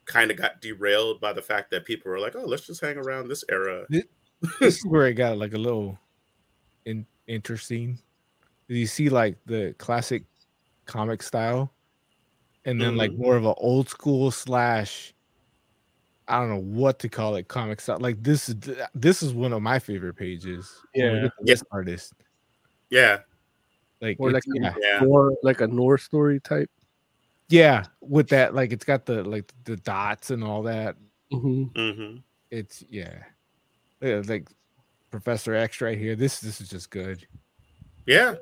kind of got derailed by the fact that people were like, "Oh, let's just hang around this era." this is where it got like a little in, interesting. You see like the classic comic style, and then like Mhm. more of an old school slash. I don't know what to call it, comic style. Like this is this is one of my favorite pages. Yeah. get to Yeah. artist. Yeah, Like, Or like it's- yeah. yeah, More like a Norse story type. yeah, with that, like it's got the like the dots and all that. hmm hmm It's yeah, yeah like Professor X right here. This this is just good. yeah.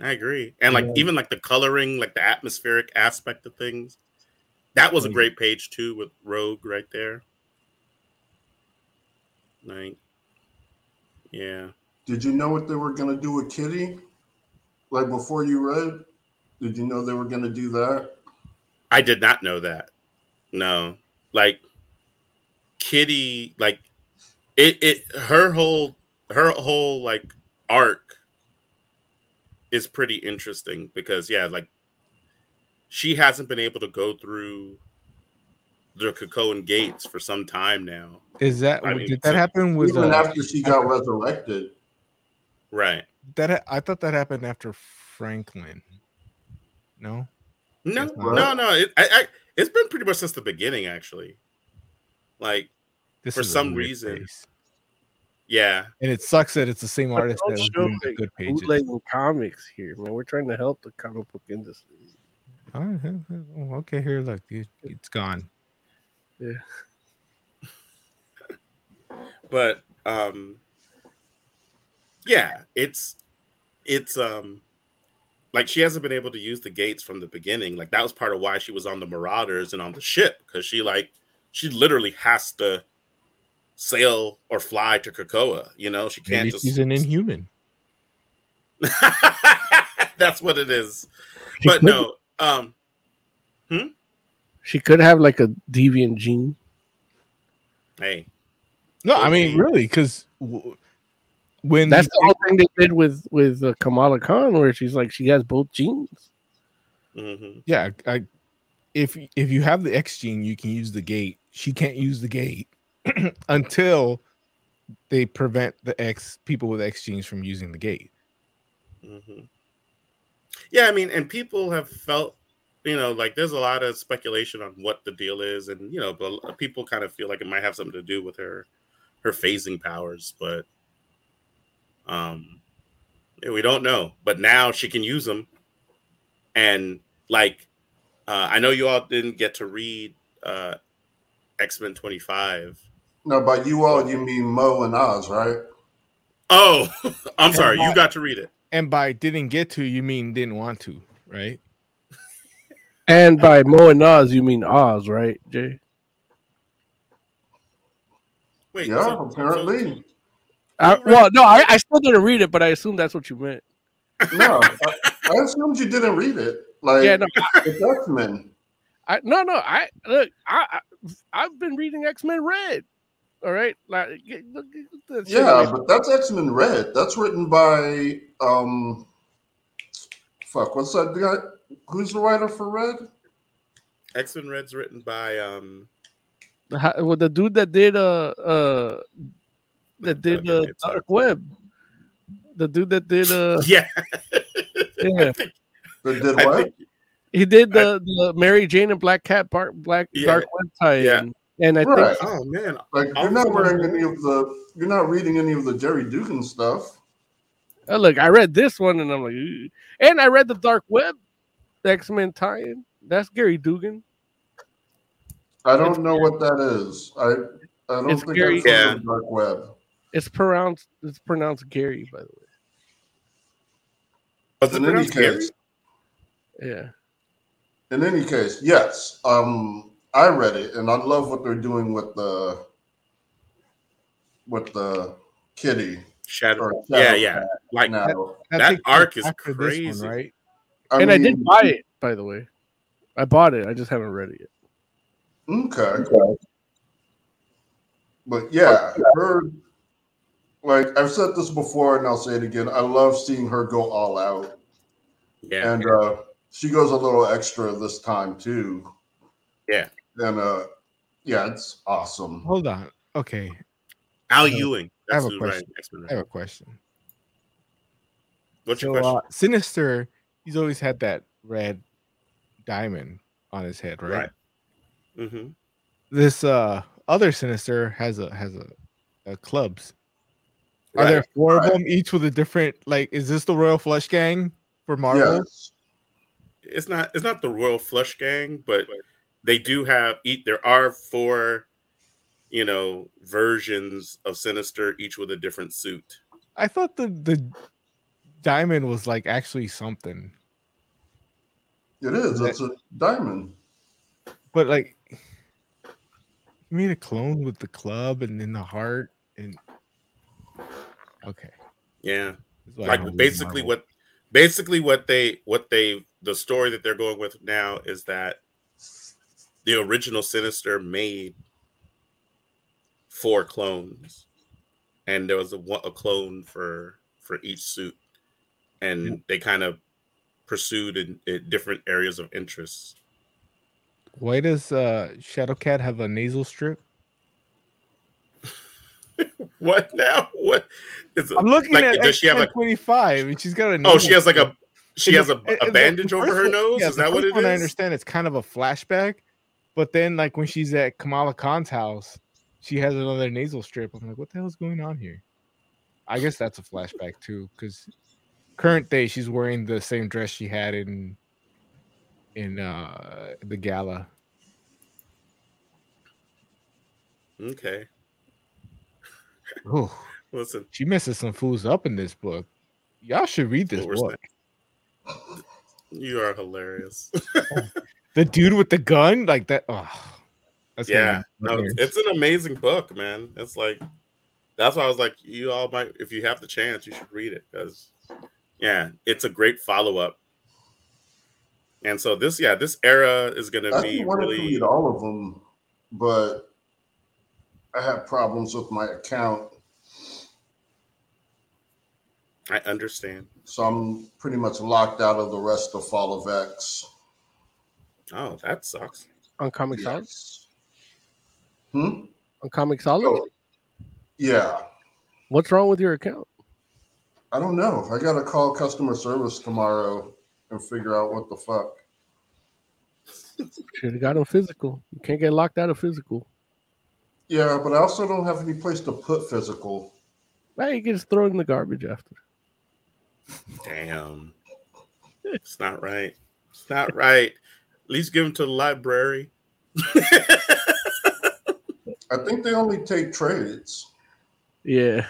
I agree, and like Yeah. even like the coloring, like the atmospheric aspect of things, that was a great page too with Rogue right there. Like, yeah, Did you know what they were gonna do with Kitty? Like before you read? Did you know they were gonna do that? I did not know that. No, like Kitty, like it, it, her whole, her whole like arc is pretty interesting because yeah, like she hasn't been able to go through the Krakoan gates for some time now. Is that I mean, did that so- happen with Even uh, after she got resurrected. Right? That? I thought that happened after Franklin. No, No, That's no, no. It, I, I, it's been pretty much since the beginning, actually. Like, this For some reason. face. yeah, and it sucks that it's the same artist don't that was doing the like, good pages. Bootlegging comics here, man. We're trying to help the comic book industry. Yeah, yeah. Oh, okay, here, look, it's gone. Yeah. but um yeah it's it's um like she hasn't been able to use the gates from the beginning like that was part of why she was on the marauders and on the ship because she like she literally has to sail or fly to Krakoa you know she can't Maybe just she's an inhuman. that's what it is She but could- no um hmm? she could have like a deviant gene. hey No, I mean really, because w- when That's the whole thing they did with with uh, Kamala Khan, where she's like she has both genes. mhm. yeah I, if if you have the x gene you can use the gate she can't use the gate until they prevent the x people with x genes from using the gate Mhm. Yeah, I mean, and people have felt, you know, like there's a lot of speculation on what the deal is, and you know, but people kind of feel like it might have something to do with her, her phasing powers, but, um, we don't know. But now she can use them, and like, uh, I know you all didn't get to read uh, X Men 25. No, by you all you mean Mo and Oz, right? Oh, I'm sorry, you got to read it. and by didn't get to you mean didn't want to right And by Mo and Oz, you mean Oz, right, Jay? Wait, Yeah, so- apparently. I, well, no, I, I still didn't read it, but I assume that's what you meant. No, I, I assumed you didn't read it. Like Yeah, no, it's X Men. I no, no. I look, I, I I've been reading X Men Red. All right, like get- look, get Yeah, away but that's X Men Red. That's written by um, fuck. What's that guy? Who's the writer for Red? X Men Red's written by um. the, well, the dude that did uh uh that did the uh, Dark Web. the dude that did uh Yeah. yeah They did what? think- he did the, the Mary Jane and Black Cat part Black Yeah. Dark Web tie Yeah. and I Right. think oh man. Like you're not also wearing remember- any of the. You're not reading any of the Gerry Duggan stuff. uh, look I read this one and I'm like "Ew." and I read the Dark Web X Men tie-in that's Gary Duggan I don't It's know what that is. I I don't It's think Gary- I've heard Yeah. of dark web. It's pronounced it's pronounced Gary by the way Was it In any pronounced Gary? case, yeah in any case, yes. Um, I read it, and I love what they're doing with the with the kitty. Shadow. Or Yeah, Shadow yeah. Cat Like now. That takes arc is crazy. one, right? I and I did buy it by the way I bought it I just haven't read it yet Okay. But yeah, her like I've said this before and I'll say it again. I love seeing her go all out. yeah. And uh she goes a little extra this time too. Yeah. And uh yeah, it's awesome. Hold on. Okay, Al I have- Ewing. I have a question. writing X-Men. I have a question. What's your question? uh, Sinister, he's always had that red diamond on his head, right? Right. hmm This uh other Sinister has a has a, a clubs. Are Right. there four Right. of them, each with a different like? Is this the Royal Flush Gang for Marvel? Yes. It's not. It's not the Royal Flush Gang, but they do have. Eat. There are four, you know, versions of Sinister, each with a different suit. I thought the the diamond was like actually something, It is. That- It's a diamond. but like you made a clone with the club and then the heart and okay. Yeah. That's why I don't like basically what basically what they what they the story that they're going with now is that the original sinister made four clones and there was a, a clone for for each suit and they kind of pursued in, in different areas of interest Why does uh Shadowcat have a nasal strip? what now what is it I'm looking like, at does she have like 25 and she's got a oh she has like a she has a, a bandage over her one- nose yeah, is that what it one I understand it's kind of a flashback, but then like when she's at Kamala Khan's house, she has another nasal strip. I'm like, what the hell is going on here? I guess that's a flashback too, because current day she's wearing the same dress she had in in uh the gala. okay Oh, listen. She messes some fools up in this book. Y'all should read this What we're book. you are hilarious. The dude with the gun, like that. Oh, that's yeah. no, it's an amazing book man. It's like that's why i was like you all might if you have the chance you should read it because yeah it's a great follow-up. And so this yeah this era is going to I be wanted to read all of them, but I have problems with my account, i understand so I'm pretty much locked out of the rest of Fall of X. oh that sucks on Comixology. Yes. Hmm. On Comixology, Oh, yeah. what's wrong with your account? I don't know. I gotta call customer service tomorrow and figure out what the fuck. Should have got them physical. You can't get locked out of physical. Yeah, but I also don't have any place to put physical. Now you can just throw it in the garbage after. Damn it's not right it's not right at least give them to the library I think they only take trades. Yeah,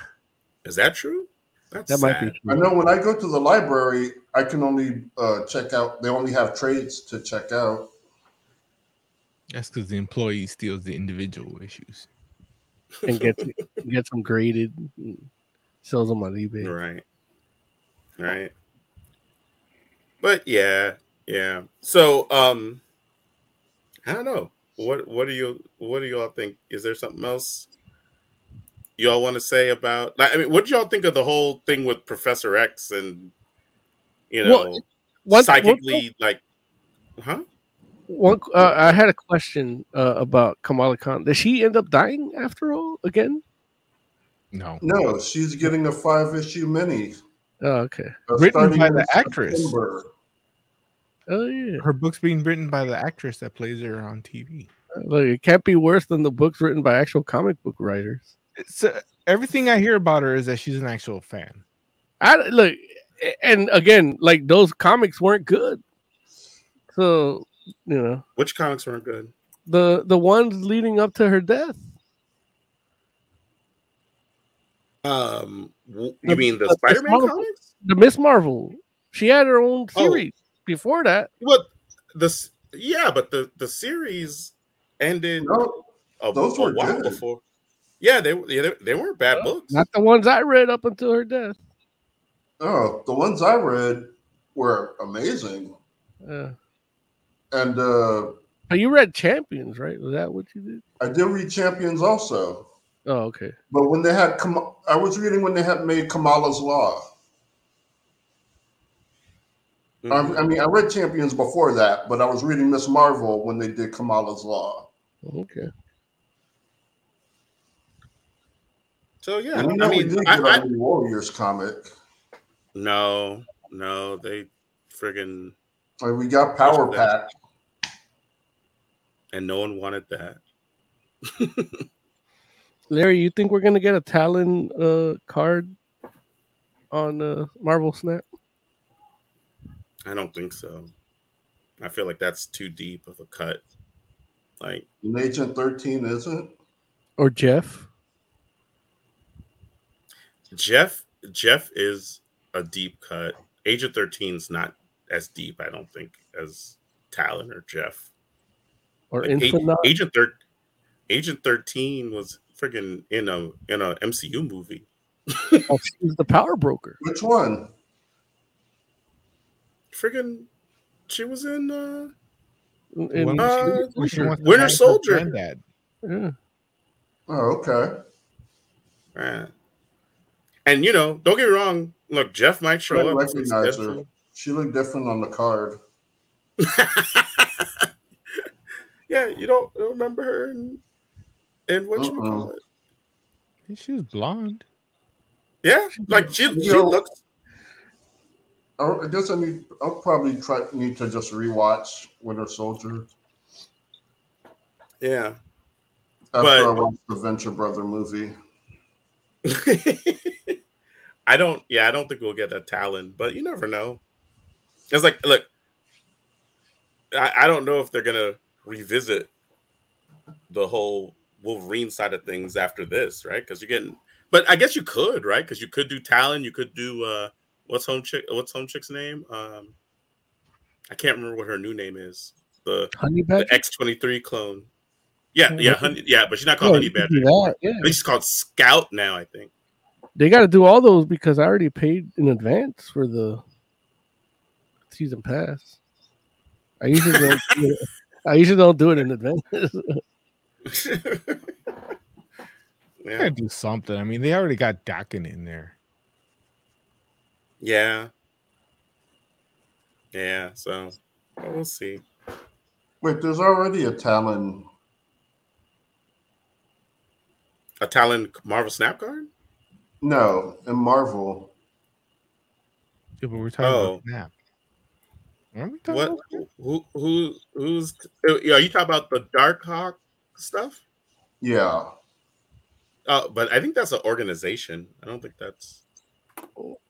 is that true that's that might sad. be I know when I go to the library, I can only uh, check out. They only have trades to check out. That's because the employee steals the individual issues. and gets gets them graded, and sells them on eBay. Right. Right. But yeah, yeah. So um I don't know. What what do you what do y'all think? Is there something else y'all want to say about I mean what do y'all think of the whole thing with Professor X and you know Well, One, psychically like huh? one, one uh, I had a question uh, about Kamala Khan. Did she end up dying after all again? No, No, she's getting a five issue mini. Oh, okay. uh, Written by the actress. September. Oh yeah. Her book's being written by the actress that plays her on TV. Look, it can't be worse than the books written by actual comic book writers. So everything I hear about her is that she's an actual fan. I look, and again, like those comics weren't good. So you know Which comics weren't good? the the ones leading up to her death. Um, w- The- you mean the the- the Spider-Man Marvel- comics? The Miss Marvel, she had her own Oh. series before that. What this? Yeah, but the the series ended No, a, those a were while good. before. Yeah, they yeah, they, they weren't bad books. Not the ones I read up until her death. oh, the ones I read were amazing. Uh, And uh, but you read Champions, right? Was that what you did? I did read Champions also. Oh, okay. But when they had, Kam- I was reading when they had made Kamala's Law. Mhm. I, I mean, I read Champions before that, but I was reading Miss Marvel when they did Kamala's Law. Okay. So yeah, And know I we mean, did I, get I, new Warriors comic. no, no, they friggin' Like we got Power Pack. and no one wanted that. Larry, you think we're gonna get a Talon uh card on uh Marvel Snap? I don't think so. I feel like that's too deep of a cut. Like And Agent 13 isn't. Or Jeff? Jeff, Jeff is a deep cut. Agent 13's not as deep, I don't think, as Talon or Jeff. Or Like, A- Agent Thir- Agent 13 was freaking in a in a MCU movie. Oh, she's the power broker. Which one? Friggin' she was in uh In- When Uh, she- she wants Winter her Soldier. granddad. yeah. Oh, okay. uh, and you know, don't get me wrong, look, Jeff might show I up. recognize her. She looked different on the card. yeah, you don't, don't remember her and and what you call it. She was blonde. Yeah, like she she Yo. looks Oh, I guess I need. I'll probably try need to just rewatch Winter Soldier yeah. after But- I watch the Venture Brother movie. I don't. Yeah, I don't think we'll get a Talon, but you never know. It's like, look, I, I don't know if they're gonna revisit the whole Wolverine side of things after this, right? Because you're getting, but I guess you could, right? Because you could do Talon, you could do uh, what's home chick? What's home chick's name? Um, I can't remember what her new name is. The Honey the Badger? X twenty three clone. Yeah, Yeah, yeah, honey, yeah, but she's not called Honey you Badger. that, yeah. She's called Scout now. I think. They got to do all those because I already paid in advance for the season pass. I usually don't. I usually don't do it in advance. They yeah, gotta do something. I mean, they already got Daken in there. yeah, yeah. So well, we'll see. Wait, there's already a Talon. A Talon Marvel Snap card. No, in Marvel. Yeah, but we're talking Oh. about Snap. Aren't we talking What? about Who? Who? Who's? Oh, yeah, are you talking about the Darkhawk stuff? Yeah. Uh, but I think that's an organization. I don't think that's.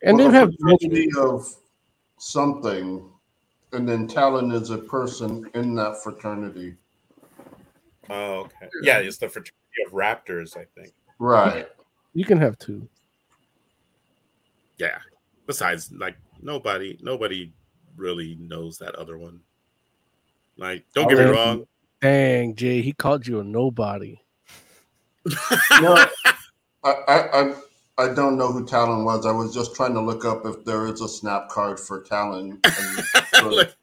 and Well, they a have fraternity of something, and then Talon is a person in that fraternity. Oh, okay. Yeah, it's the fraternity of Raptors. I think. Right. you can have two. Yeah. Besides, like nobody, nobody really knows that other one. Like, don't get me wrong. Dang, Jay, he called you a nobody. No, I, I, I, I don't know who Talon was. I was just trying to look up if there is a snap card for Talon. And the Look,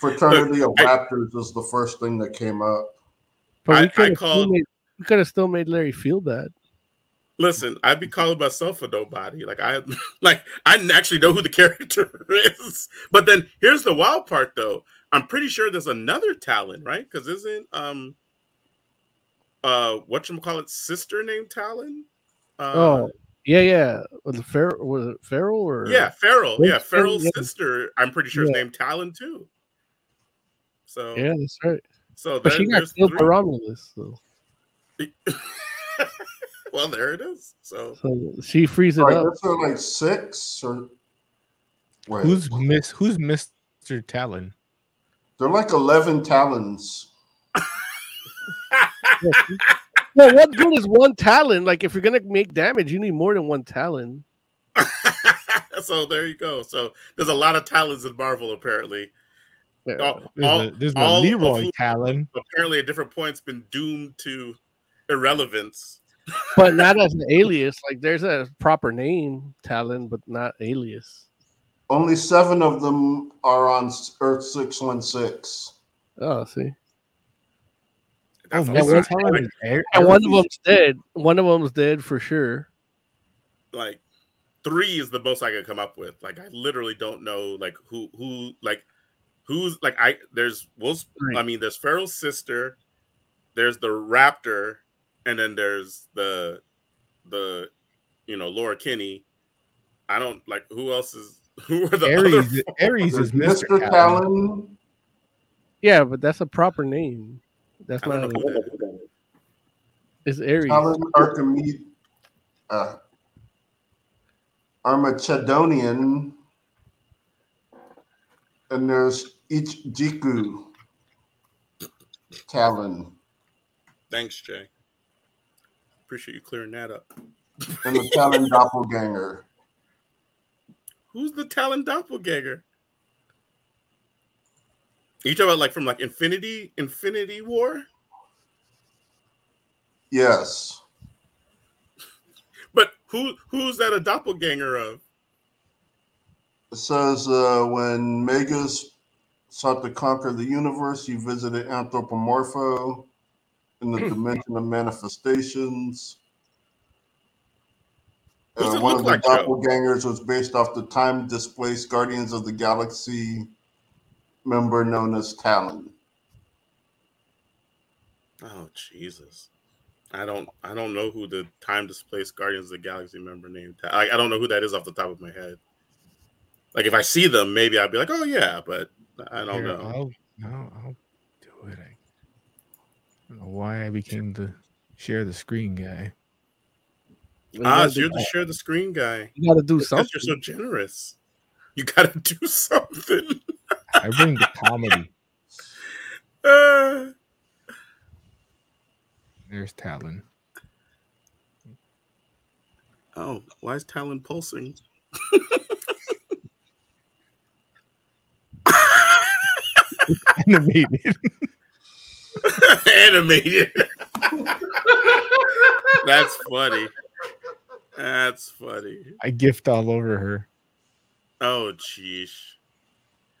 fraternity of I- Raptors is the first thing that came up. But I- we I could have called- still made, we could have still made Larry feel bad. Listen, I'd be calling myself a nobody. Like I, like I didn't actually know who the character is. But then here's the wild part, though. I'm pretty sure there's another Talon, right? Because isn't um, uh, what you call it, sister named Talon? Uh, Oh, Yeah, yeah. Was it Feral? Was it Feral or Yeah, Farrell. Yeah, Farrell's yeah. sister. I'm pretty sure is named Talon too. So Yeah, that's right. so But there- she got there's killed three. by Romulus, so, well, there it is. So so she frees it All right, up. that's like six or wait, Who's Miss? Who's Mister Talon? They're like eleven talons. Well, what good is one talon? Like, if you're gonna make damage, you need more than one talon. so there you go. So there's a lot of talons in Marvel apparently. Yeah. All, There's, all- a, there's all no of Leroy who Talon. apparently at different points been doomed to irrelevance. but not as an alias. Like, there's a proper name, talon, but not alias. Only seven of them are on Earth six one six. Oh, see. That's man, also- Mr. Talon is Air- And one of them's dead. One of them's dead for sure. like three is the most I could come up with. Like I literally don't know like who who like who's like I there's Will Three. I mean there's Farrell's sister, there's the Raptor, and then there's the the you know Laura Kinney. I don't like who else is who are the other Ares. Ares is Mister Mr. Talon. Talon. Yeah, but that's a proper name. That's don't not. know who that is. It's Aries. Talon Archimedes. Uh, Armachedonian. And there's Ichijiku Talon. Thanks, Jay. Appreciate you clearing that up. And the Talon Doppelganger. Who's the Talon doppelganger? You talking about like from like Infinity Infinity War? Yes. But who who's that a doppelganger of? It says uh, when Magus sought to conquer the universe, he visited Anthropomorpho in the dimension of manifestations. Who's Uh, one look of the like, Joe? doppelgangers was based off the time displaced Guardians of the Galaxy member known as Talon. Oh Jesus. I don't I don't know who the time displaced Guardians of the Galaxy member named. I, I don't know who that is off the top of my head. Like if I see them, maybe I'd be like, oh yeah, but I don't Here, know. I'll, I'll, I'll do it. I don't know why I became the share the screen guy. You Ah, gotta so do- you're the share the screen guy. you gotta do Because something. you're so generous. You gotta do something. I bring the comedy. Uh, There's Talon. oh, why is Talon pulsing? Animated. Animated. That's funny. That's funny. I gift all over her. Oh, jeez.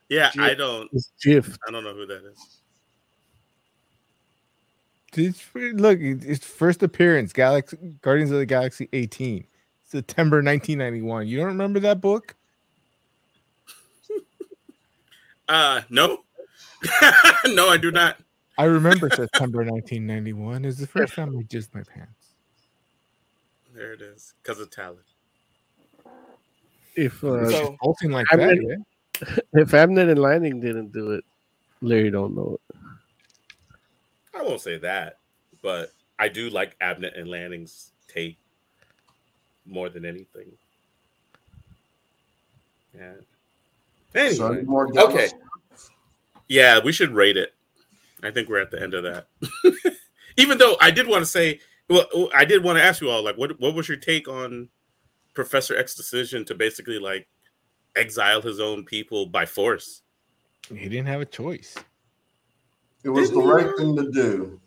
Yeah. I don't. It's. I don't know who that is. It's, look, it's first appearance, Galaxy Guardians of the Galaxy 18, September 1991. You don't remember that book? Uh, no, no, I do not. I remember September 1991. Is the first time I jizzed my pants. There it is, because of talent. If uh, So- She's like I that. yeah? if Abnett and Lanning didn't do it, Larry don't know it. I won't say that, but I do like Abnett and Lanning's take more than anything. Yeah. Anyway, okay. Yeah, we should rate it. I think we're at the end of that. Even though I did want to say, well, I did want to ask you all, like, what what was your take on Professor X's decision to basically like exile his own people by force? He didn't have a choice. It was the Didn't he? right thing to do.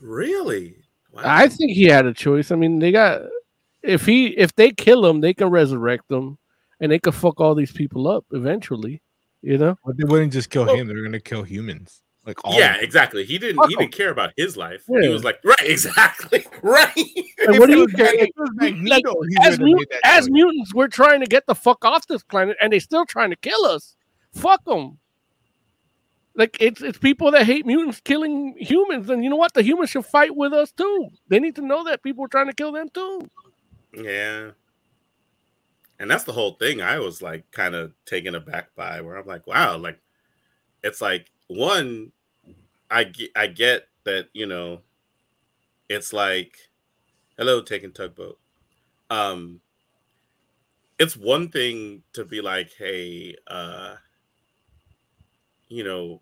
Really? Wow. I think he had a choice. I mean, they got if he if they kill him, they can resurrect him, and they can fuck all these people up eventually. You know, But they wouldn't just kill Well- him, they're gonna kill humans. Like all yeah, exactly. He didn't. Fuck He him. didn't care about his life. Yeah. He was like, right, exactly, right. And what do you care? Like, if it was we- Magneto, he as, mut- as mutants, we're trying to get the fuck off this planet, and they're still trying to kill us. Fuck them. Like it's it's people that hate mutants killing humans, and you know what? The humans should fight with us too. They need to know that people are trying to kill them too. Yeah. And that's the whole thing. I was like kind of taken aback by where I'm like, wow, like it's like one, I get I get that, you know, it's like, hello, taking tugboat. Um it's one thing to be like, hey, uh, you know,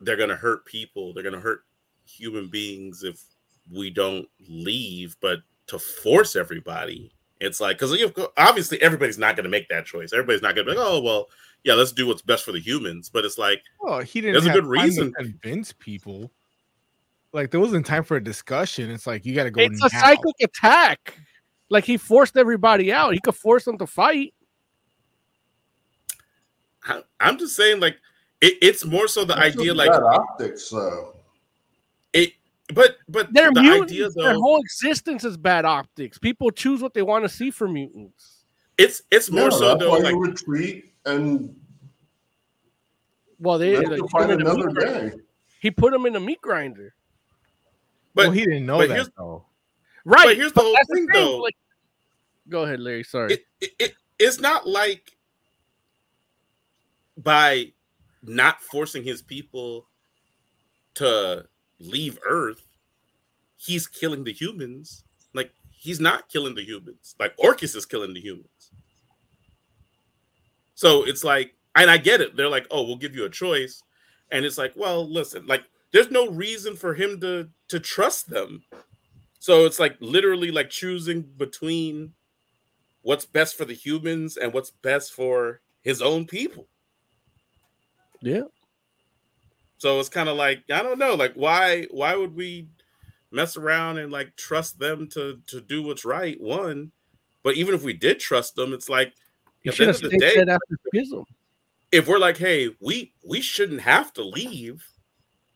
they're gonna hurt people, they're gonna hurt human beings if we don't leave, but to force everybody, it's like because obviously everybody's not gonna make that choice. Everybody's not gonna be like, oh well, yeah, let's do what's best for the humans. But it's like, oh, he didn't. There's a good time to reason. convince people. Like there wasn't time for a discussion. It's like you got to go. It's a psychic attack. Like he forced everybody out. He could force them to fight. I- I'm just saying, like it, it's more so the That's idea, like bad optics, though. it. But but They're the mutants. idea Their whole existence is bad optics. People choose what they want to see for mutants. it's it's more Yeah, so that's though, like retreat and Well, they live like, to put fight him in a another meat day. He put him in a meat grinder. but well, he didn't know but that here's- though. Right. but here's the whole thing thing, though. like- go ahead, Larry. Sorry. it, it, it it's not like by not forcing his people to leave Earth, he's killing the humans. Like he's not killing the humans. Like Orchis is killing the humans. So it's like, and I get it. They're like, oh, we'll give you a choice, and it's like, well, listen, like there's no reason for him to to trust them. So it's like literally like choosing between what's best for the humans and what's best for his own people. yeah. So it's kind of like I don't know, like why why would we mess around and like trust them to to do what's right? One, but even if we did trust them, it's like You should have of the day, dead after Schism. if we're like, hey, we we shouldn't have to leave,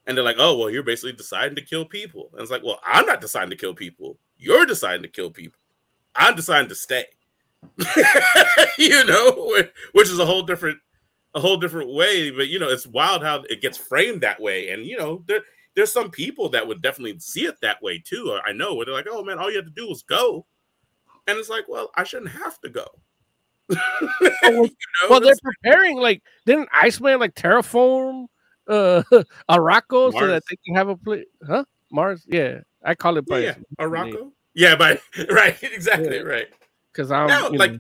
and they're like, oh well, you're basically deciding to kill people, and it's like, well, I'm not deciding to kill people. You're deciding to kill people. I'm deciding to stay. you know, which is a whole different a whole different way. But you know, it's wild how it gets framed that way. And you know, there there's some people that would definitely see it that way too. I know where they're like, oh man, all you have to do is go. And it's like, well, I shouldn't have to go. You know, Well, they're it's- preparing. Like, didn't Iceman like terraform uh Arakko so that they can have a place? Huh? Mars? Yeah, I call it by yeah, Arakko. Yeah, but right, exactly, Yeah. right. because I'm No, you like- know,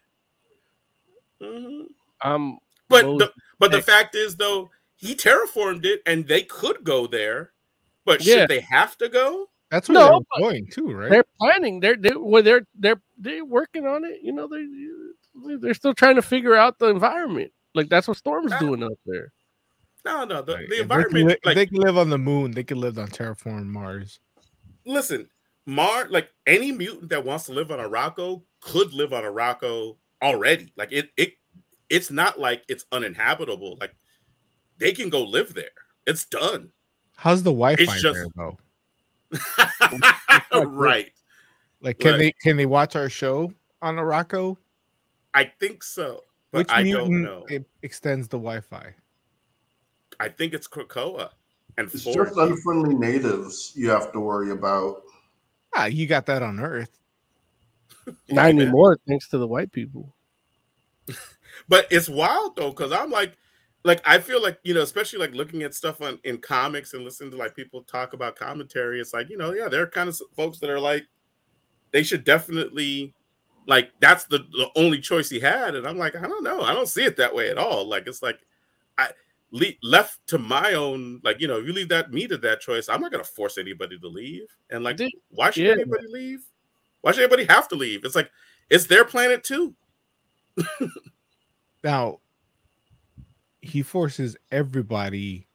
Mhm. I'm But the, but the fact is, though, he terraformed it, and they could go there. But Yeah. should they have to go? That's what No, they're but going too, right? they're planning. They're they well, they're they're they're working on it. You know, they they're still trying to figure out the environment. Like that's what Storm's doing up there. No, no. The, Like, the if they can environment, li- like, they can live on the moon, they can live on terraform Mars. listen, Mars, like any mutant that wants to live on Arakko could live on Arakko already. Like it, it, it's not like it's uninhabitable. Like they can go live there. It's done. How's the Wi-Fi just- there though? right. Like, can Right. they can they watch our show on Arakko? I think so, but Which I mutant don't know. it extends the Wi-Fi? I think it's Krakoa and It's Forge. just unfriendly natives you have to worry about. Ah, you got that on Earth. Not anymore, thanks to the white people. But it's wild though, because I'm like, like I feel like you know, especially like looking at stuff on in comics and listening to like people talk about commentary. It's like you know, yeah, there are kind of folks that are like, they should definitely, like that's the the only choice he had, and I'm like, I don't know, I don't see it that way at all. Like it's like, I le- left to my own, like you know, if you leave that me to that choice, I'm not gonna force anybody to leave, and like, Dude, why should yeah. anybody leave? Why should anybody have to leave? It's like it's their planet too. Now, he forces everybody,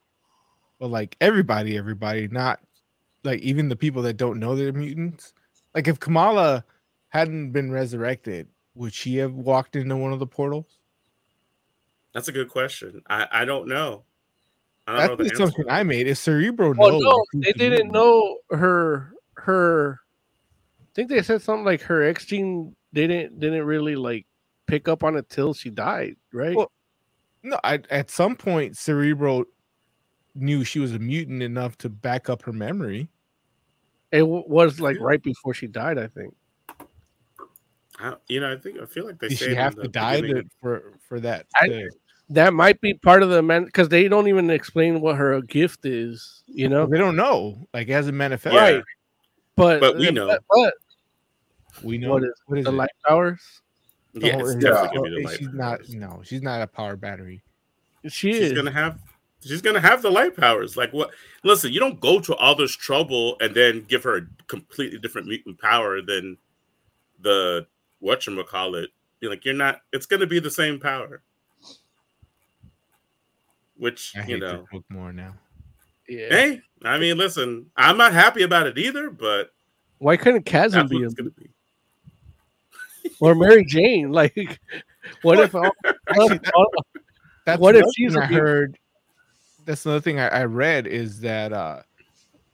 well, like everybody, everybody, not like even the people that don't know they're mutants. Like if Kamala hadn't been resurrected, would she have walked into one of the portals? That's a good question. I, I don't know. I don't That's know the the I made. If Cerebro oh, Well, no, they didn't mutant. know her. Her, I think they said something like her X gene. They didn't didn't really like pick up on it till she died, right? Well, No, I, at some point, Cerebro knew she was a mutant enough to back up her memory. it w- was like right before she died, I think. I, you know, I think I feel like they Did say she have the to die to, for for that? I- That might be part of the man because they don't even explain what her gift is. You know, they don't know. Like it hasn't manifested. Yeah. Right. but But we know. But, but We know what is what is the it? light powers? Yeah, it's yeah. definitely gonna be the Oh, light She's not. powers. No, she's not a power battery. She She's is. gonna have. She's gonna have the light powers. Like what? Listen, you don't go to all this trouble and then give her a completely different mutant power than the what you call it. Be like, you're not. It's gonna be the same power. Which I you hate know, more now. yeah. hey, I mean, listen, I'm not happy about it either, but Why couldn't Chasm be a, be. or Mary Jane? Like, what if? All, Actually, that- all- That's What if she's thing a I mutant? heard? That's another thing I, I read is that uh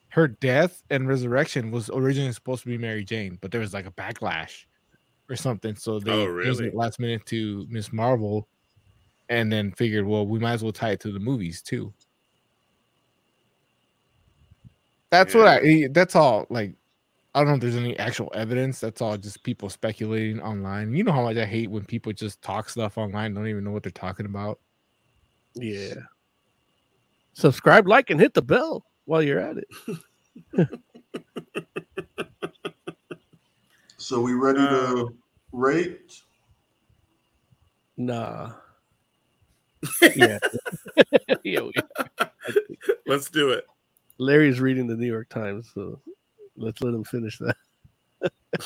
her death and resurrection was originally supposed to be Mary Jane, but there was like a backlash or something. So they Oh, really? it last minute to Miss Marvel, and then figured, well, we might as well tie it to the movies too. That's what I. eh, That's all. Like, I don't know if there's any actual evidence. That's all just people speculating online. You know how much I hate when people just talk stuff online, don't even know what they're talking about. yeah. Subscribe, like, and hit the bell while you're at it. So we ready to rate? Nah. Yeah. yeah. we- Let's do it. Larry's reading the New York Times, so let's let him finish that.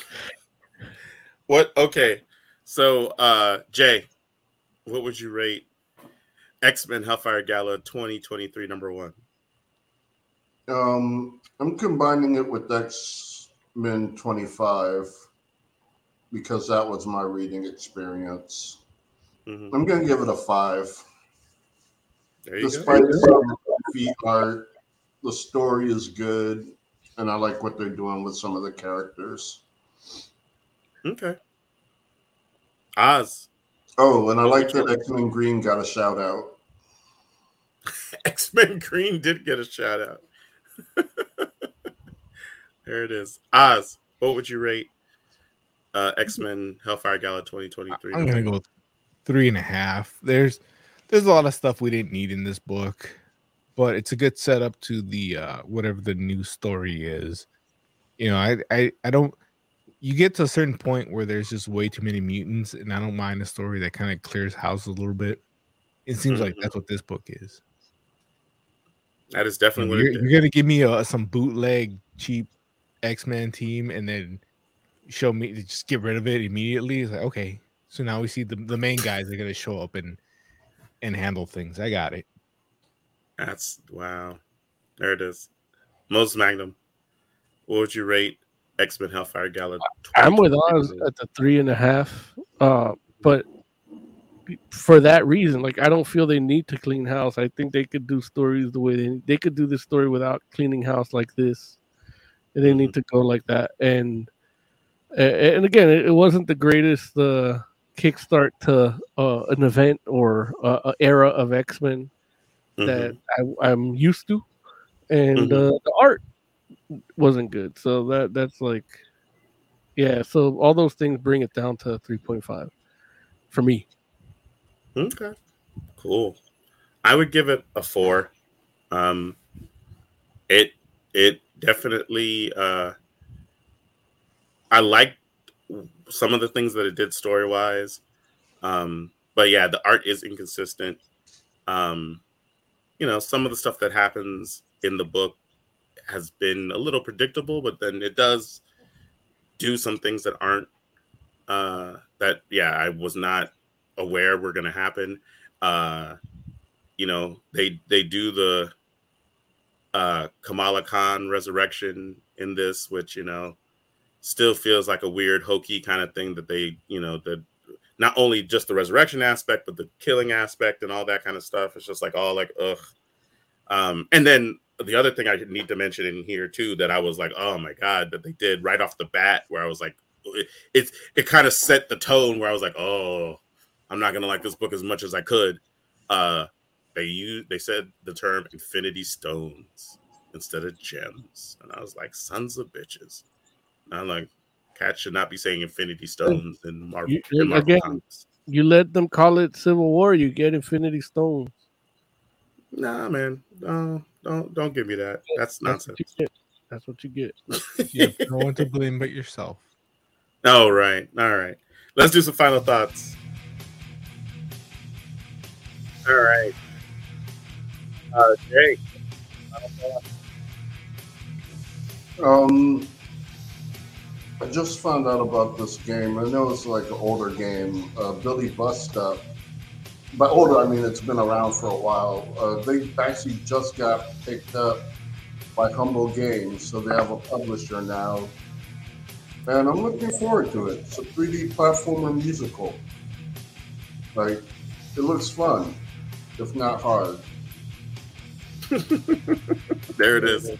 What? Okay. So, uh, Jay, what would you rate X Men Hellfire Gala 2023 number one? Um, I'm combining it with X Men 25 because that was my reading experience. Mhm. I'm gonna give it a five. There you go. Despite some feet art, the story is good, and I like what they're doing with some of the characters. Okay. Oz. Oh, and I like that X Men Green got a shout out. X Men Green did get a shout out. there it is. Oz, what would you rate uh, X Men Hellfire Gala 2023? I'm gonna go three and a half. There's there's a lot of stuff we didn't need in this book, but it's a good setup to the uh whatever the new story is. You know, I I, I don't you get to a certain point where there's just way too many mutants, and I don't mind a story that kind of clears house a little bit. It seems like that's what this book is. That is definitely what You're, you're gonna give me a, some bootleg cheap X Men team, and then show me to just get rid of it immediately. It's like okay, so now we see the, the main guys are gonna show up and and handle things. I got it. That's wow. There it is. Most Magnum. What would you rate X Men Hellfire Gala? I'm with Oz at the three and a half. Uh, but for that reason, like I don't feel they need to clean house. I think they could do stories the way they they could do this story without cleaning house like this. And they didn't need to go like that. And a- and again, it, it wasn't the greatest uh, kickstart to uh, an event or uh, a era of X Men that I, I'm used to, and Mhm. uh, the art wasn't good. So that that's like, yeah. So all those things bring it down to three point five for me. Okay. Cool. I would give it a four. Um it it definitely uh I liked some of the things that it did story wise. Um but yeah, the art is inconsistent. Um you know, some of the stuff that happens in the book has been a little predictable, but then it does do some things that aren't uh that yeah, I was not aware were going to happen. Uh, you know, they they do the uh, Kamala Khan resurrection in this, which you know still feels like a weird hokey kind of thing that they you know that not only just the resurrection aspect but the killing aspect and all that kind of stuff. It's just like all like ugh. Um, and then the other thing I need to mention in here too that I was like, oh my god, that they did right off the bat, where I was like, it it, it kind of set the tone where I was like, oh, I'm not gonna like this book as much as I could. Uh, they used they said the term Infinity Stones instead of gems, and I was like, sons of bitches. And I'm like, Cats should not be saying Infinity Stones in Marvel. You- in Marvel again, comics. You let them call it Civil War, you get Infinity Stones. Nah, man, no, don't don't give me that. That's That's what nonsense. you get. That's what you get. You have no one to blame but yourself. All right, all right. Let's do some final thoughts. All right, uh, Jay. final thoughts. Um, I just found out about this game. I know it's like an older game, uh, Billie Bust Up. By older, I mean it's been around for a while. Uh, they actually just got picked up by Humble Games, so they have a publisher now. And I'm looking forward to it. It's a 3D platformer musical. Like, it looks fun, if not hard. There it is.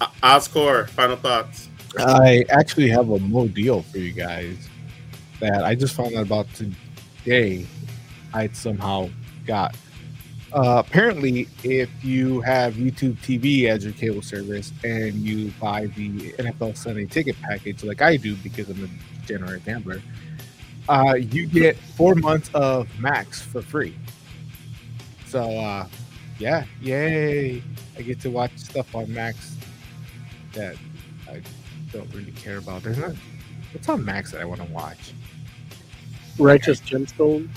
Oscore, final thoughts. I actually have a mo deal for you guys that I just found out about today. I somehow got. Uh, apparently, if you have YouTube TV as your cable service and you buy the NFL Sunday ticket package, like I do because I'm a degenerate gambler, uh, you get four months of Max for free. So, uh, yeah, yay! I get to watch stuff on Max that I don't really care about. There's not. What's on Max that I want to watch? Righteous Gemstone,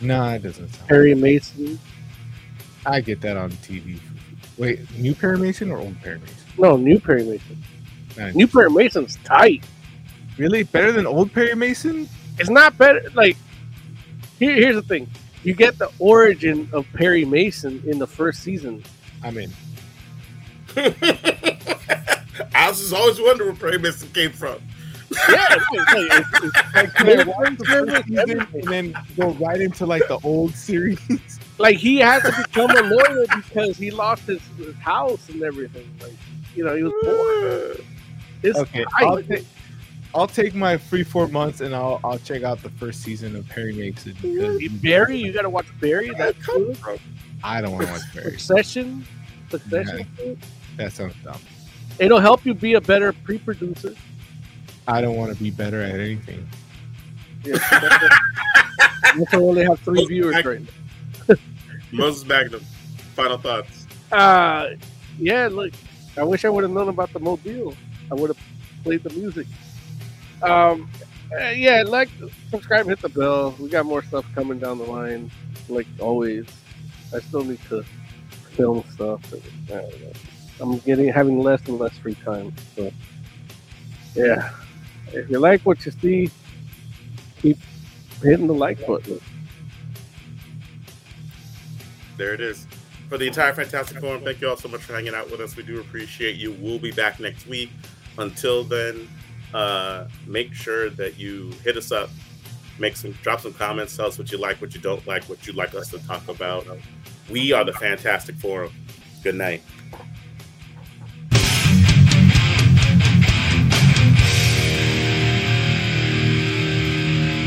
No, it doesn't sound. Harry Mason. I get that on TV. Wait, new Perry Mason or old Perry Mason? No, new Perry Mason. Nice. New Perry Mason's tight. Really better than old Perry Mason? It's not better. Like, here, here's the thing: you get the origin of Perry Mason in the first season. I mean, I was just always wondering where Perry Mason came from. Yeah, it's, it's, it's, like, watch the season and then go right into like the old series? like he had to become a lawyer because he lost his, his house and everything. Like, you know, he was poor. It's Okay. I'll take, I'll take my free four months and I'll I'll check out the first season of Perry Mason because Barry, you got to watch Barry. That's good. I don't want to watch Barry. Succession, Succession. That sounds dumb. It'll help you be a better pre-producer. I don't want to be better at anything. Yeah, that's why we only have three viewers right now. Moses Magnum, final thoughts. Uh, yeah. Look, I wish I would have known about the mobile. I would have played the music. Um, uh, yeah, like, subscribe, hit the bell. We got more stuff coming down the line, like always. I still need to film stuff. And, I don't know. I'm getting having less and less free time. So, yeah, if you like what you see, keep hitting the like button. There it is. For the entire Fantastic Forum, thank you all so much for hanging out with us. We do appreciate you. We'll be back next week. Until then, uh, make sure that you hit us up, make some, drop some comments, tell us what you like, what you don't like, what you'd like us to talk about. We are the Fantastic Forum. Good night.